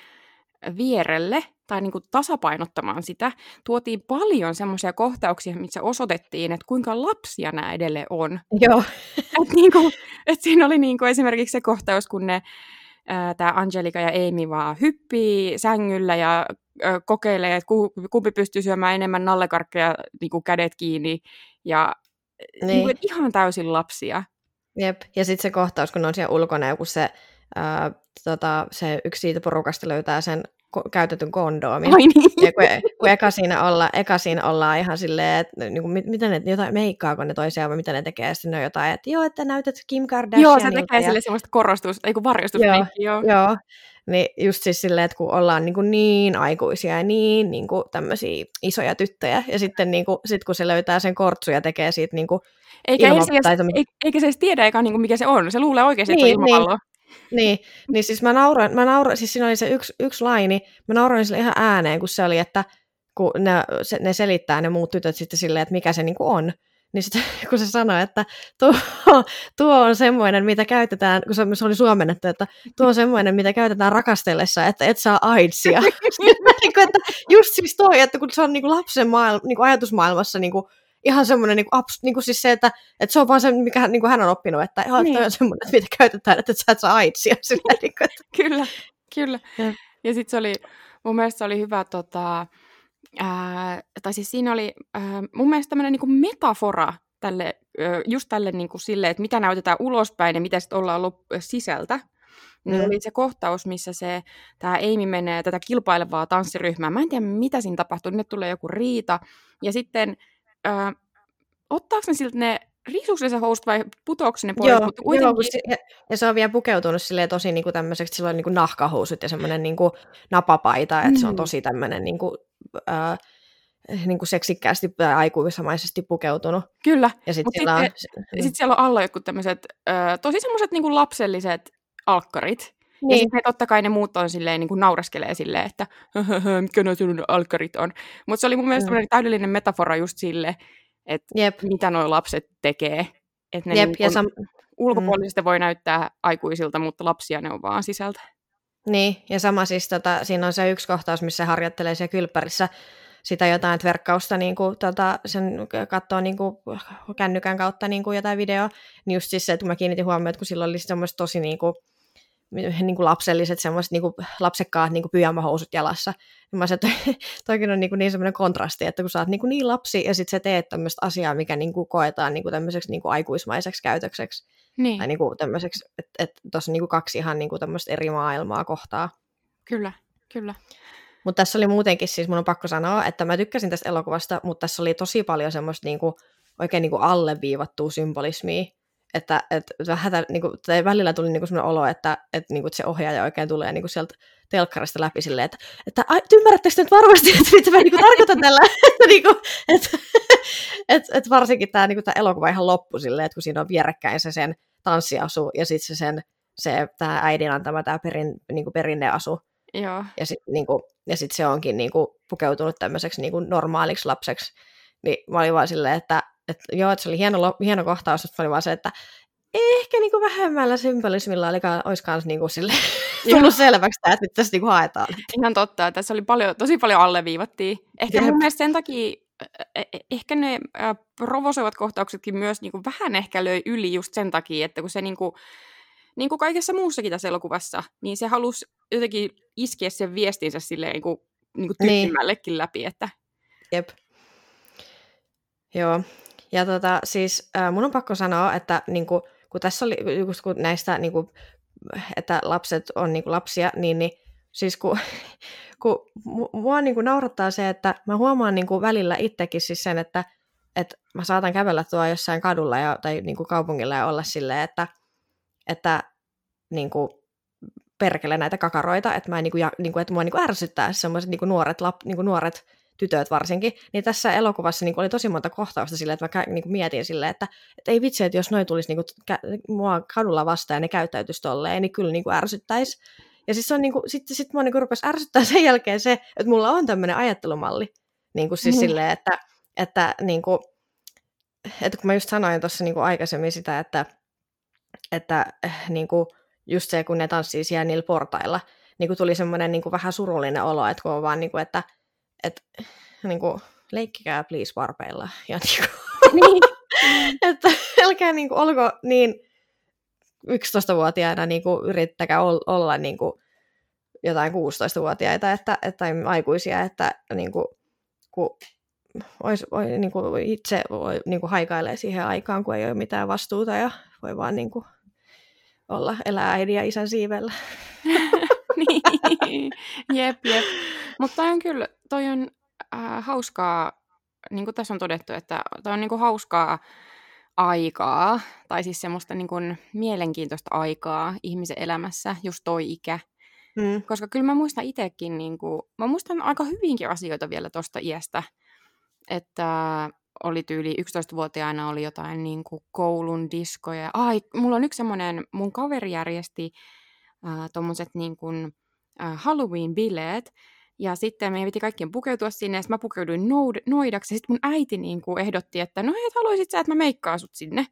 vierelle tai niin kuin tasapainottamaan sitä, tuotiin paljon semmoisia kohtauksia, missä osoitettiin, että kuinka lapsia nämä edelleen on. Joo. Et niin kuin, et siinä oli niin kuin esimerkiksi se kohtaus, kun ne tämä Angelika ja Amy vaan hyppii sängyllä ja ö, kokeilee, että kumpi pystyy syömään enemmän nallekarkkeja niin kuin kädet kiinni. Ja niin. Niin kuin, ihan täysin lapsia. Jep, ja sitten se kohtaus, kun on siellä ulkona, kun se, ää, tota, se yksi siitä porukasta löytää sen ko- käytetyn kondoomin. Ai niin. Ja kun, kun eka, siinä olla, eka siinä ollaan ihan silleen, että niin kuin, miten ne, jotain, meikkaako ne toisiaan vai mitä ne tekee, sitten on jotain, että joo, että näytät Kim Kardashianilta. Joo, se tekee ja... sille semmoista korostus, ei kun varjostusmeikki, joo. joo. Niin just siis silleen, että kun ollaan niin, kuin niin aikuisia ja niin, niin kuin tämmöisiä isoja tyttöjä, ja sitten niin kuin, sit kun se löytää sen kortsu ja tekee siitä niin kuin eikä, ilma- se, tai eikä se edes tiedä eikä niin kuin mikä se on. Se luulee oikeasti, niin, että on niin, ilmapallo. Niin. Niin, niin siis mä nauroin, mä nauroin, siis siinä oli se yksi, yksi laini, mä nauroin sille ihan ääneen, kun se oli, että kun ne, se, ne selittää ne muut tytöt sitten silleen, että mikä se niinku on, niin sitten kun se sanoi, että tuo, tuo on semmoinen, mitä käytetään, kun se, se oli suomennettu, että tuo on semmoinen, mitä käytetään rakastellessa, että et saa AIDSia. niin että just siis toi, että kun se on niin kuin lapsen maailma, niin kuin ajatusmaailmassa niin kuin ihan semmoinen niin kuin, niin kuin siis se, että, että se on vaan se, mikä niin kuin hän on oppinut, että ihan niin. on semmoinen, että mitä käytetään, että sä et saa AIDSia. Sillä, niin kuin, että... Kyllä, kyllä. Ja, ja sitten se oli, mun mielestä se oli hyvä, tota, ää, tai siis siinä oli ää, mun mielestä tämmöinen niin metafora tälle, just tälle niin kuin sille, että mitä näytetään ulospäin ja mitä sitten ollaan lop- sisältä. Niin mm. oli se kohtaus, missä se, tämä Amy menee tätä kilpailevaa tanssiryhmää. Mä en tiedä, mitä siinä tapahtuu. Nyt tulee joku riita. Ja sitten äh, ottaako ne siltä ne riisuuko se housut vai putoako ne pois? Joo, mutta kuitenkin... joo se, ja se on vielä pukeutunut silleen tosi niin kuin tämmöiseksi, sillä on niin kuin nahkahousut ja semmoinen niin kuin napapaita, että mm. se on mm. tosi tämmöinen niin kuin, äh, niin kuin seksikkäästi tai aikuisamaisesti pukeutunut. Kyllä, ja sitten siellä, on... sit siellä on alla jotkut tämmöiset äh, tosi semmoiset niin kuin lapselliset alkkarit, niin. Ja sitten totta kai ne muut on silleen, niin kuin nauraskelee silleen, että mikä ne sinun alkkarit on. Mutta se oli mun mielestä mm. täydellinen metafora just sille, että Jep. mitä nuo lapset tekee. Että ne Jep, niin ja sam- ulkopuolisesti mm. voi näyttää aikuisilta, mutta lapsia ne on vaan sisältä. Niin, ja sama siis tota, siinä on se yksi kohtaus, missä harjoittelee siellä kylppärissä sitä jotain verkkausta, niin kuin, tota, sen katsoo niin kuin, kännykän kautta niin kuin jotain videoa, niin just siis se, että mä kiinnitin huomioon, että kun silloin oli semmoista tosi niin kuin, niin kuin lapselliset, semmoiset niin kuin lapsekkaat niin kuin pyjamahousut jalassa. Ja mä sanoin, että toikin on niin, kuin niin semmoinen kontrasti, että kun sä oot niin, kuin niin lapsi ja sitten sä teet tämmöistä asiaa, mikä niin kuin koetaan niin kuin tämmöiseksi niin kuin aikuismaiseksi käytökseksi. Niin. Tai niin kuin tämmöiseksi, että että tuossa on niin kuin kaksi ihan niin kuin tämmöistä eri maailmaa kohtaa. Kyllä, kyllä. Mutta tässä oli muutenkin, siis mun on pakko sanoa, että mä tykkäsin tästä elokuvasta, mutta tässä oli tosi paljon semmoista niin kuin, oikein niin kuin alleviivattua symbolismia että, että vähän niin kuin, tai välillä tuli niin kuin sellainen olo, että, että, niin kuin, että se ohjaaja oikein tulee niin kuin sieltä telkkarista läpi silleen, että, että ai, ymmärrättekö nyt varmasti, että mitä mä niin kuin, tarkoitan tällä, että, niin kuin, että, että, että varsinkin tämä, niin kuin, tämä elokuva ihan loppu silleen, että kun siinä on vierekkäin se sen tanssiasu ja sitten se sen se, tämä äidin antama tämä perin, niin kuin perinneasu. Joo. Ja sitten niin kuin, ja sit se onkin niin kuin, pukeutunut tämmöiseksi niin kuin normaaliksi lapseksi. Niin mä olin vaan silleen, että, että joo, että se oli hieno, hieno kohtaus, mutta oli vaan se, että ehkä niin kuin vähemmällä symbolismilla olikaan, olisi myös niin kuin sille, tullut selväksi tämä, että nyt tässä niin kuin haetaan. Ihan totta, tässä oli paljon, tosi paljon alleviivattiin. Ehkä Jep. mun mielestä sen takia, e, e, ehkä ne äh, provosoivat kohtauksetkin myös niin kuin vähän ehkä löi yli just sen takia, että kun se niin kuin, niin kuin kaikessa muussakin tässä elokuvassa, niin se halusi jotenkin iskeä sen viestinsä silleen niin kuin, niin kuin niin. läpi. Että... Jep. Joo, ja tota, siis äh, mun on pakko sanoa, että niin kuin, kun tässä oli just kun näistä, niin kuin, että lapset on niin kuin lapsia, niin, niin siis kun, kun mua niin kuin naurattaa se, että mä huomaan niin kuin välillä itsekin siis sen, että, että mä saatan kävellä tuolla jossain kadulla ja, tai niin kuin kaupungilla ja olla silleen, että, että niin kuin, perkele näitä kakaroita, että, mä en, niin kuin, ja, niin kuin, että mua niin kuin ärsyttää sellaiset niin kuin nuoret, lap, niin kuin nuoret tytöt varsinkin, niin tässä elokuvassa niin oli tosi monta kohtausta silleen, että mä niin mietin silleen, että, että ei vitsi, että jos noin tulisi niin kuin, mua kadulla vastaan ja ne käyttäytyisi tolleen, niin kyllä niin kuin ärsyttäisi. Ja siis on niin kuin, sitten sit mua niin kuin rupesi ärsyttää sen jälkeen se, että mulla on tämmöinen ajattelumalli, niin kuin siis mm. silleen, että, että, niin kuin, että kun mä just sanoin tuossa niin kuin aikaisemmin sitä, että, että niin kuin, just se, kun ne tanssii siellä niillä portailla, niin kuin tuli semmoinen niin kuin vähän surullinen olo, että kun on vaan niin kuin, että, että niin kuin, leikkikää please varpeilla. Ja niin kuin, niin. että älkää niin kuin, olko niin 11-vuotiaana niin kuin, yrittäkää olla niin kuin, jotain 16-vuotiaita että, että, tai aikuisia, että niin kuin, kun olisi, voi, niin kuin itse voi, niin kuin haikailee siihen aikaan, kun ei ole mitään vastuuta ja voi vaan niin kuin olla, elää äidin ja isän siivellä. niin, jep, jep. Mutta on kyllä, toi on äh, hauskaa, niin kuin tässä on todettu, että toi on niin kuin hauskaa aikaa, tai siis semmoista niin kuin mielenkiintoista aikaa ihmisen elämässä, just toi ikä. Mm. Koska kyllä mä muistan itsekin, niin kuin, mä muistan aika hyvinkin asioita vielä tuosta iästä, että oli tyyli 11-vuotiaana oli jotain niin kuin koulun diskoja. Ai, mulla on yksi semmoinen, mun kaveri järjesti äh, tommoset niin kuin, äh, Halloween-bileet, ja sitten meidän piti kaikkien pukeutua sinne, ja mä pukeuduin noud- noidaksi, ja sitten mun äiti niin kuin ehdotti, että no hei, haluaisit sä, että mä meikkaan sut sinne?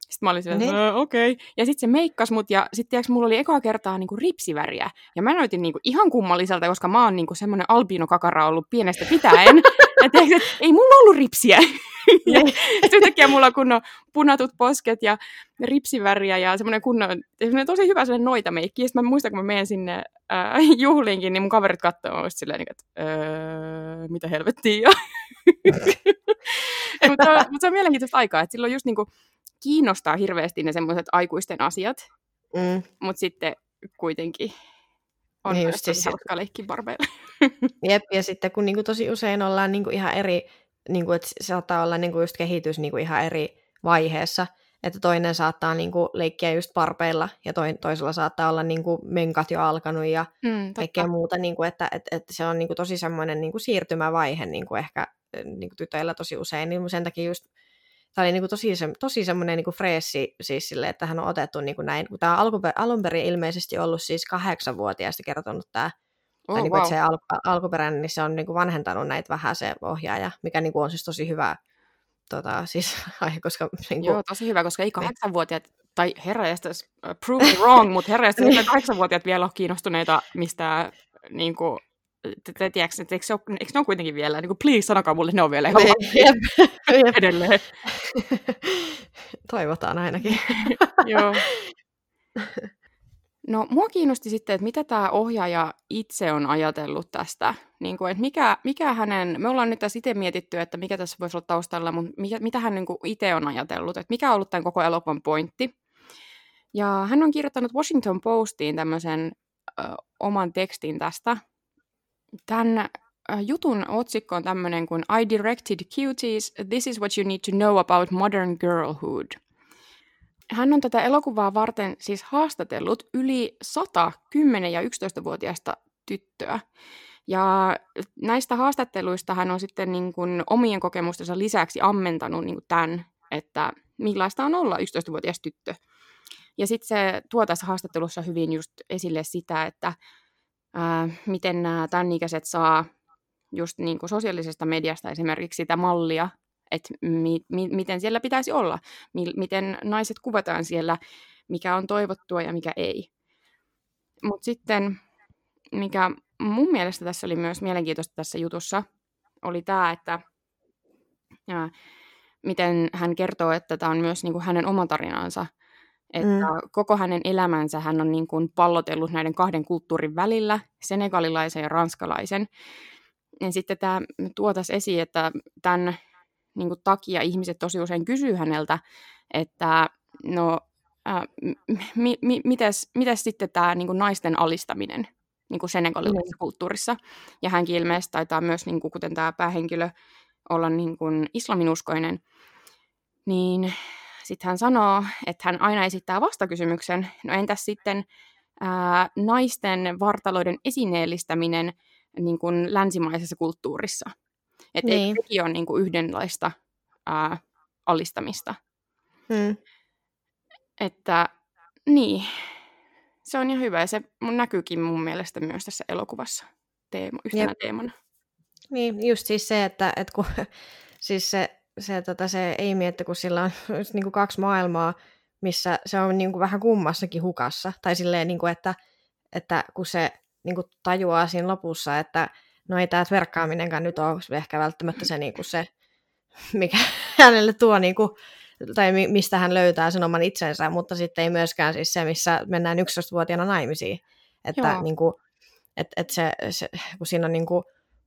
Sitten mä olin silleen, niin. okei. Okay. Ja sitten se meikkas mut, ja sitten mulla oli ekaa kertaa niinku ripsiväriä. Ja mä näytin niinku ihan kummalliselta, koska mä oon niinku semmoinen albino-kakara ollut pienestä pitäen. et, ei mulla ollut ripsiä. ja niin. sitten yhtäkkiä mulla on kunnon punatut posket ja ripsiväriä ja semmoinen kunnon, semmoinen tosi hyvä sellainen noitameikki. Ja sitten mä muistan, kun mä menen sinne äh, juhliinkin, niin mun kaverit katsoo silleen, että öö, mitä helvettiä. mutta, mutta se on mielenkiintoista aikaa, että silloin just niinku, kiinnostaa hirveästi ne semmoiset aikuisten asiat, mm. mutta sitten kuitenkin on niin just siis hauska leikki barbeilla. Jep, ja sitten kun niinku tosi usein ollaan niinku ihan eri, niinku, että saattaa olla niinku just kehitys niinku ihan eri vaiheessa, että toinen saattaa niinku leikkiä just parpeilla ja toi, toisella saattaa olla niinku menkat jo alkanut ja mm, kaikkea muuta, niinku, että et, et se on niinku tosi semmoinen niinku siirtymävaihe niinku ehkä niinku tytöillä tosi usein, niin sen takia just tämä oli niin kuin tosi, se, tosi semmoinen niin freessi siis sille, että hän on otettu niin kuin näin. Tämä on alun perin ilmeisesti ollut siis kahdeksanvuotiaasta kertonut tämä Oh, niin kuin, wow. se al, alkuperäinen, niin se on niin kuin vanhentanut näitä vähän se ohjaaja, mikä niin kuin on siis tosi hyvä tota, siis, aihe, koska... Niin kuin... Joo, tosi hyvä, koska ei niin. kahdeksanvuotiaat, tai herrajestas, uh, prove wrong, mutta herrajestas, niin. kahdeksanvuotiaat vielä ole kiinnostuneita mistään niin kuin, tiedätkö, että eikö, se ole, eikö ne ole kuitenkin vielä, niin kuin, please sanokaa mulle, ne on vielä ihan jep, edelleen. Toivotaan ainakin. Joo. No, mua kiinnosti sitten, että mitä tämä ohjaaja itse on ajatellut tästä. Niin kuin, että mikä, mikä hänen, me ollaan nyt tässä itse mietitty, että mikä tässä voisi olla taustalla, mutta mikä, mitä hän niin itse on ajatellut, että mikä on ollut tämän koko elokuvan pointti. Ja hän on kirjoittanut Washington Postiin tämmöisen ö, oman tekstin tästä, Tämän äh, jutun otsikko on tämmöinen kuin I directed cuties, this is what you need to know about modern girlhood. Hän on tätä elokuvaa varten siis haastatellut yli 100 10- ja 11-vuotiaista tyttöä. Ja näistä haastatteluista hän on sitten niin kuin omien kokemustensa lisäksi ammentanut niin kuin tämän, että millaista on olla 11-vuotias tyttö. Ja sitten se tuo tässä haastattelussa hyvin just esille sitä, että ää, miten nämä tämän ikäiset saa just niin kuin sosiaalisesta mediasta esimerkiksi sitä mallia, että mi, mi, miten siellä pitäisi olla, mi, miten naiset kuvataan siellä, mikä on toivottua ja mikä ei. Mutta sitten, mikä mun mielestä tässä oli myös mielenkiintoista tässä jutussa, oli tämä, että ja, miten hän kertoo, että tämä on myös niin kuin hänen oma tarinansa, että mm. koko hänen elämänsä hän on niin kuin pallotellut näiden kahden kulttuurin välillä, senegalilaisen ja ranskalaisen. Ja sitten tämä tuo tässä esiin, että tämän niin kuin takia ihmiset tosi usein kysyy häneltä, että no, äh, mi, mi, mitäs, mitäs sitten tämä niin kuin naisten alistaminen niin kuin senegalilaisessa mm. kulttuurissa. Ja hänkin ilmeisesti taitaa myös, niin kuin, kuten tämä päähenkilö, olla niin kuin islaminuskoinen. Niin sitten hän sanoo, että hän aina esittää vastakysymyksen, no entäs sitten ää, naisten vartaloiden esineellistäminen niin kuin länsimaisessa kulttuurissa? Että niin. sekin on niin kuin yhdenlaista ää, alistamista. Hmm. Että niin, se on ihan hyvä ja se näkyykin mun mielestä myös tässä elokuvassa teema, yhtenä Jep. teemana. Niin, just siis se, että, että kun, siis se se, tota, se Amy, että kun sillä on niin kuin kaksi maailmaa, missä se on niin kuin vähän kummassakin hukassa. Tai silleen, niin kuin, että, että kun se niin kuin tajuaa siinä lopussa, että no ei tämä verkkaaminenkaan nyt ole ehkä välttämättä se, niin kuin se mikä hänelle tuo, niin kuin, tai mistä hän löytää sen oman itsensä, mutta sitten ei myöskään siis se, missä mennään 11-vuotiaana naimisiin. Että niin kuin, et, et se, se, kun siinä on niin kuin,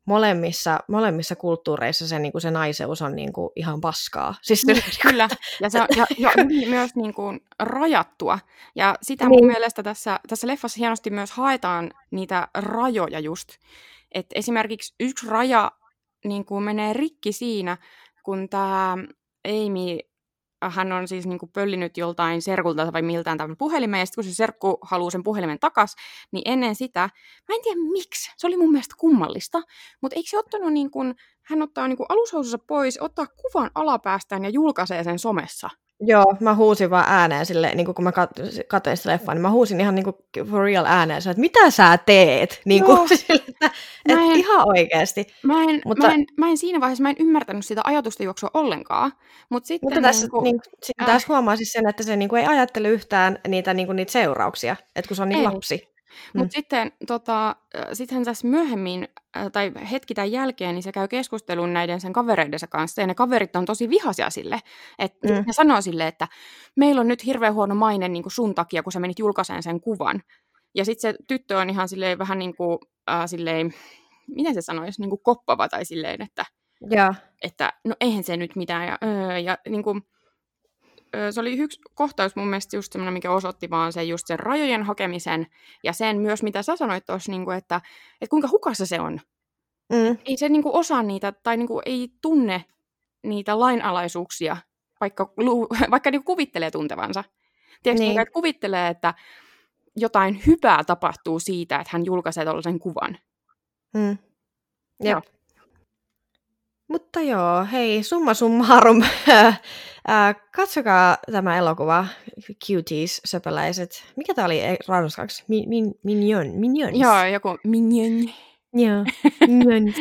molemmissa, molemmissa kulttuureissa se, niin kuin se naiseus on niin kuin ihan paskaa. Siis, niin, kyllä, ja, se, ja, ja myös niin kuin rajattua. Ja sitä niin. mun mielestä tässä, tässä leffassa hienosti myös haetaan niitä rajoja just. että esimerkiksi yksi raja niin kuin menee rikki siinä, kun tämä Amy hän on siis niin kuin pöllinyt joltain serkulta vai miltään tämän puhelimen, ja sitten kun se serkku haluaa sen puhelimen takas, niin ennen sitä, mä en tiedä miksi, se oli mun mielestä kummallista, mutta eikö se ottanut niin kuin, hän ottaa niin kuin pois, ottaa kuvan alapäästään ja julkaisee sen somessa. Joo, mä huusin vaan ääneen sille, niin kun mä katsoin sitä leffaa, niin mä huusin ihan niin kuin for real ääneen, että mitä sä teet? Niin kuin, sille, että, että en, ihan oikeasti. Mä en, mutta, mä, en, mä en siinä vaiheessa, mä en ymmärtänyt sitä ajatusta juoksua ollenkaan. Mut sitten, mutta tässä, niin kuin, niin, sitten äh, taas huomaa siis sen, että se niin kuin, ei ajattele yhtään niitä, niin kuin, niitä seurauksia, että kun se on niin ei. lapsi. Mutta mm. sitten tota, sittenhän tässä myöhemmin, tai hetki tämän jälkeen, niin se käy keskustelun näiden sen kavereidensa kanssa, ja ne kaverit on tosi vihaisia sille. Että mm. ne sanoo sille, että meillä on nyt hirveän huono maine niin kuin sun takia, kun sä menit julkaiseen sen kuvan. Ja sitten se tyttö on ihan silleen vähän niin kuin, äh, silleen, miten se sanoisi, niin kuin koppava tai silleen, että, ja. että no eihän se nyt mitään. Ja, öö, ja niin kuin, se oli yksi kohtaus mun mielestä just semmoinen, mikä osoitti vaan sen just sen rajojen hakemisen ja sen myös, mitä sä sanoit tuossa, niin kuin, että, että kuinka hukassa se on. Mm. Ei se niin kuin, osaa niitä tai niin kuin, ei tunne niitä lainalaisuuksia, vaikka, vaikka niin kuin, kuvittelee tuntevansa. Tiedätkö, niin. että kuvittelee, että jotain hyvää tapahtuu siitä, että hän julkaisee tuollaisen kuvan. Mm. Joo. Mutta joo, hei, summa summarum. katsokaa tämä elokuva, Cuties, söpöläiset. Mikä tämä oli ranskaksi? Min, min, mignon, mignons. Joo, joku mignon. Joo, mignon.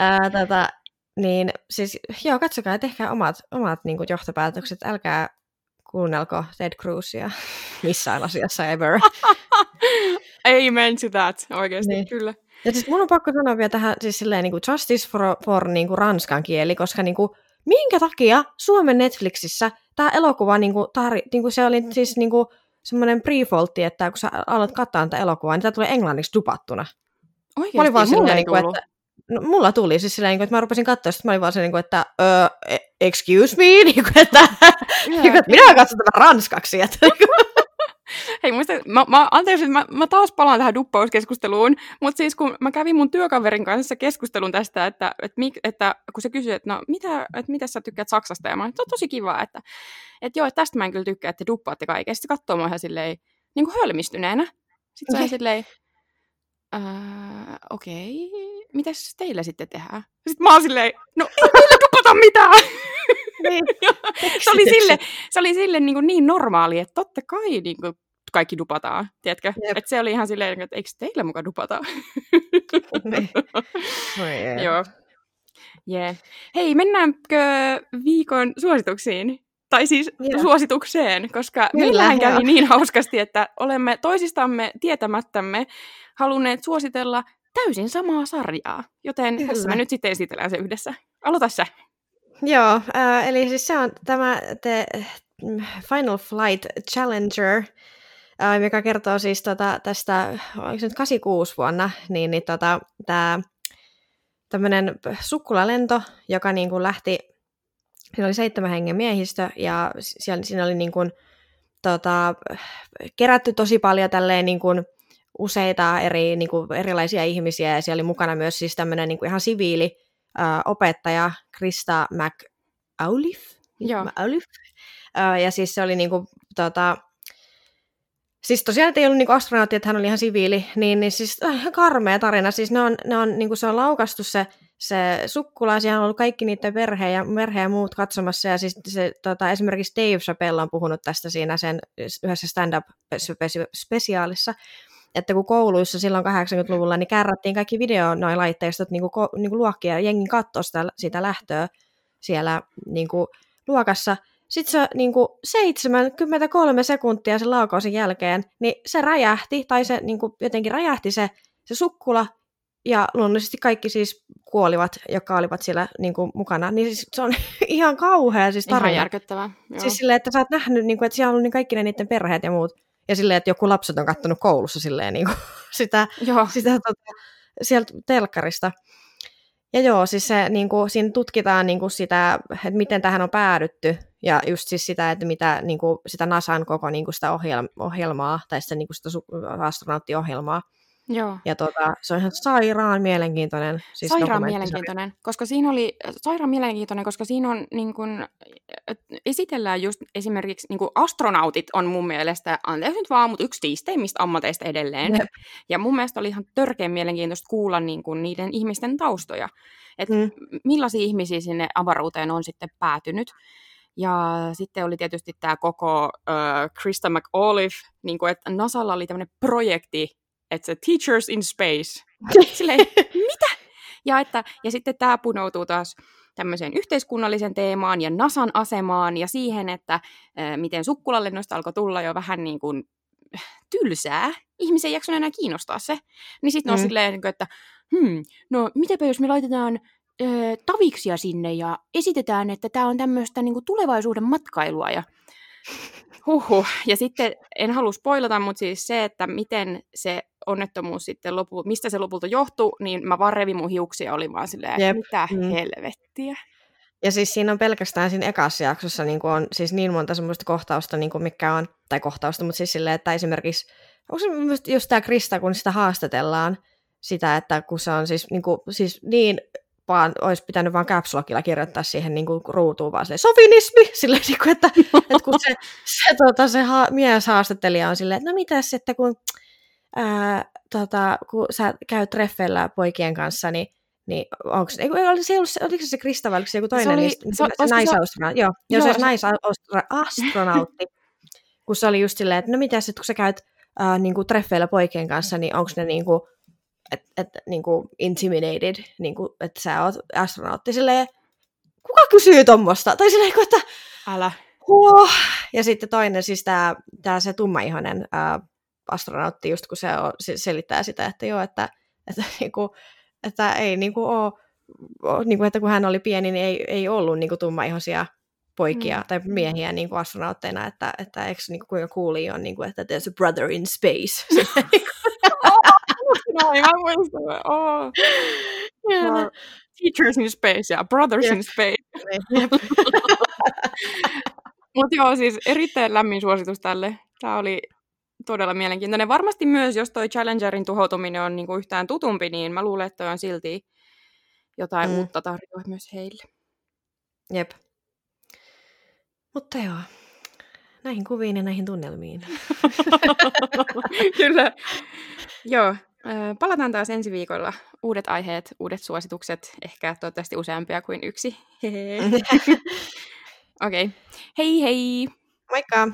äh, tota, niin siis, joo, katsokaa ja tehkää omat, omat niin kuin, johtopäätökset. Älkää kuunnelko Ted Cruzia missään asiassa ever. Amen to that, oikeasti, niin. kyllä. Ja siis mun on pakko sanoa vielä tähän siis silleen niin kuin justice for, for niin kuin ranskan kieli, koska niin kuin, minkä takia Suomen Netflixissä tämä elokuva, niin kuin, tar, niin kuin se oli siis niin kuin, semmoinen prefolti, että kun sä alat katsoa tätä elokuvaa, niin tämä tulee englanniksi dupattuna. Oikeasti? Mä olin vaan silleen, niin kuin, että, no, mulla tuli siis silleen, niin kuin, että mä rupesin katsoa, sitten mä olin vaan silleen, niin että uh, excuse me, niin kuin, että, niin kuin, että minä katson tätä ranskaksi. Että, niin kuin, Hei, muista, mä, mä, anteeksi, mä, mä taas palaan tähän duppauskeskusteluun, mutta siis kun mä kävin mun työkaverin kanssa keskustelun tästä, että, että, että, että kun se kysyi, että no mitä, että mitä sä tykkäät Saksasta, ja mä että on tosi kiva, että, että joo, että tästä mä en kyllä tykkää, että te duppaatte kaiken. Sitten se katsoo mua ihan silleen, niin kuin hölmistyneenä. Sitten se on silleen, äh, okei, okay. mitäs teillä sitten tehdään? Sitten mä oon silleen, no ei meillä dupata mitään! Niin. se oli sille, se oli sille niin, kuin niin normaali, että totta kai niin kuin kaikki dupataan, tiedätkö? Että se oli ihan silleen, että eikö teillä mukaan dupata? Niin. Joo. Yeah. Hei, mennäänkö viikon suosituksiin? Tai siis yeah. suositukseen, koska Kyllä, meillähän kävi niin hauskasti, että olemme toisistamme tietämättämme halunneet suositella täysin samaa sarjaa. Joten Kyllä. tässä me nyt sitten esitellään se yhdessä. Aloita sä. Joo, äh, eli siis se on tämä The Final Flight Challenger, äh, joka kertoo siis tota, tästä, oliko se nyt 86 vuonna, niin, niin tota, tämä tämmöinen sukkulalento, joka niin kuin lähti, siinä oli seitsemän hengen miehistö, ja siellä, siinä oli niin kuin, tota, kerätty tosi paljon tälleen niin kuin, useita eri, niin kuin, erilaisia ihmisiä, ja siellä oli mukana myös siis tämmöinen niin kuin ihan siviili, äh, opettaja Krista McAuliffe. Joo. McAuliffe. Ja siis se oli niinku, tota, Siis tosiaan, että ei ollut niinku astronautti, että hän oli ihan siviili, niin, niin siis äh, ihan karmea tarina. Siis ne on, ne on, niinku se on laukastu se, se sukkula, siellä on ollut kaikki niiden perhe ja, perhe ja muut katsomassa, ja siis se, tota, esimerkiksi Dave Chappelle on puhunut tästä siinä sen yhdessä stand-up-spesiaalissa, että kun kouluissa silloin 80-luvulla niin kärrättiin kaikki video noin laitteistot niin kuin, niin kuin luokkia ja jengin katsoi sitä, sitä lähtöä siellä niin kuin, luokassa. Sitten se niin kuin 73 sekuntia sen laukausen jälkeen, niin se räjähti, tai se niin kuin, jotenkin räjähti se se sukkula ja luonnollisesti kaikki siis kuolivat, jotka olivat siellä niin kuin, mukana. Niin siis se on ihan kauhea siis tarina. Ihan järkyttävää. Joo. Siis silleen, että sä oot nähnyt, niin kuin, että siellä on niin kaikki ne niiden perheet ja muut. Ja silleen, että joku lapset on kattonut koulussa silleen, niin kuin, sitä, Joo. sitä tota, sieltä telkkarista. Ja joo, siis se, niin kuin, siinä tutkitaan niin kuin sitä, että miten tähän on päädytty, ja just siis sitä, että mitä niin kuin, sitä NASAn koko niin kuin sitä ohjelmaa, tai sitä, niin kuin sitä astronauttiohjelmaa, Joo. ja tota, se on ihan sairaan mielenkiintoinen. Siis sairaan mielenkiintoinen, koska siinä oli sairaan mielenkiintoinen, koska siinä on niin kun, esitellään just esimerkiksi niin astronautit on mun mielestä, anteeksi nyt vaan, mutta yksi tiisteimmistä ammateista edelleen. Jep. Ja mun mielestä oli ihan törkeän mielenkiintoista kuulla niin kun, niiden ihmisten taustoja, että mm. millaisia ihmisiä sinne avaruuteen on sitten päätynyt. Ja sitten oli tietysti tämä koko uh, Krista McAuliffe, niin kuin, että NASAlla oli tämmöinen projekti, että se Teachers in Space. Silleen, mitä? Ja, että, ja sitten tämä punoutuu taas tämmöiseen yhteiskunnallisen teemaan ja NASAn asemaan ja siihen, että äh, miten sukkulallennosta alkoi tulla jo vähän niin kuin tylsää. Ihmisen ei jaksanut enää kiinnostaa se. Niin sitten mm. on silleen, että hmm, no mitäpä jos me laitetaan äh, taviksia sinne ja esitetään, että tämä on tämmöistä niin tulevaisuuden matkailua ja Huhhuh. Ja sitten en halua spoilata, mutta siis se, että miten se onnettomuus sitten lopulta, mistä se lopulta johtui, niin mä vaan revin mun hiuksia, oli vaan silleen, Jep. mitä mm. helvettiä. Ja siis siinä on pelkästään siinä ekassa jaksossa niin kuin on siis niin monta semmoista kohtausta, niin kuin mikä on, tai kohtausta, mutta siis silleen, että esimerkiksi, onko se just, just tämä Krista, kun sitä haastatellaan, sitä, että kun se on siis niin, kuin, siis niin vaan olisi pitänyt vaan caps kirjoittaa siihen niin kuin ruutuun vaan silleen, sovinismi, silleen, niin kuin, että, että kun se, se, tota, se ha, mies haastattelija on silleen, että no mitäs, että kun, ää, tota, kun sä käyt treffeillä poikien kanssa, niin niin onko se, oli se, ollut, oliko se se Krista vai oliko se joku toinen se oli, niistä, se, se, se naisastronautti, joo, joo, se, se naisastronautti, kun se oli just silleen, että no mitäs, että kun sä käyt äh, niin kuin treffeillä poikien kanssa, niin onko ne niin kuin, että et, niinku intimidated, niinku, että sä oot astronautti. Silleen, kuka kysyy tuommoista? Tai silleen, että Älä. Huo. Ja sitten toinen, siis tämä tää se tummaihoinen ää, astronautti, just kun se, on, se selittää sitä, että joo, että, että, niinku, että ei niinku ole, niinku, että kun hän oli pieni, niin ei, ei ollut niinku tummaihoisia poikia mm. tai miehiä niin kuin astronautteina, että, että eikö niin kuin, kuinka kuuli on, niin kuin, että there's a brother in space. no, mä muistan. Oh. Yeah. Teachers in space ja brothers yep. in space. Yep. Mutta joo, siis erittäin lämmin suositus tälle. Tämä oli todella mielenkiintoinen. Varmasti myös, jos toi Challengerin tuhoutuminen on niinku yhtään tutumpi, niin mä luulen, että toi on silti jotain mm. uutta tarjoa myös heille. Jep. Mutta joo, näihin kuviin ja näihin tunnelmiin. Kyllä. Joo, Palataan taas ensi viikolla. Uudet aiheet, uudet suositukset, ehkä toivottavasti useampia kuin yksi. Okei. Okay. Hei hei! Moikka!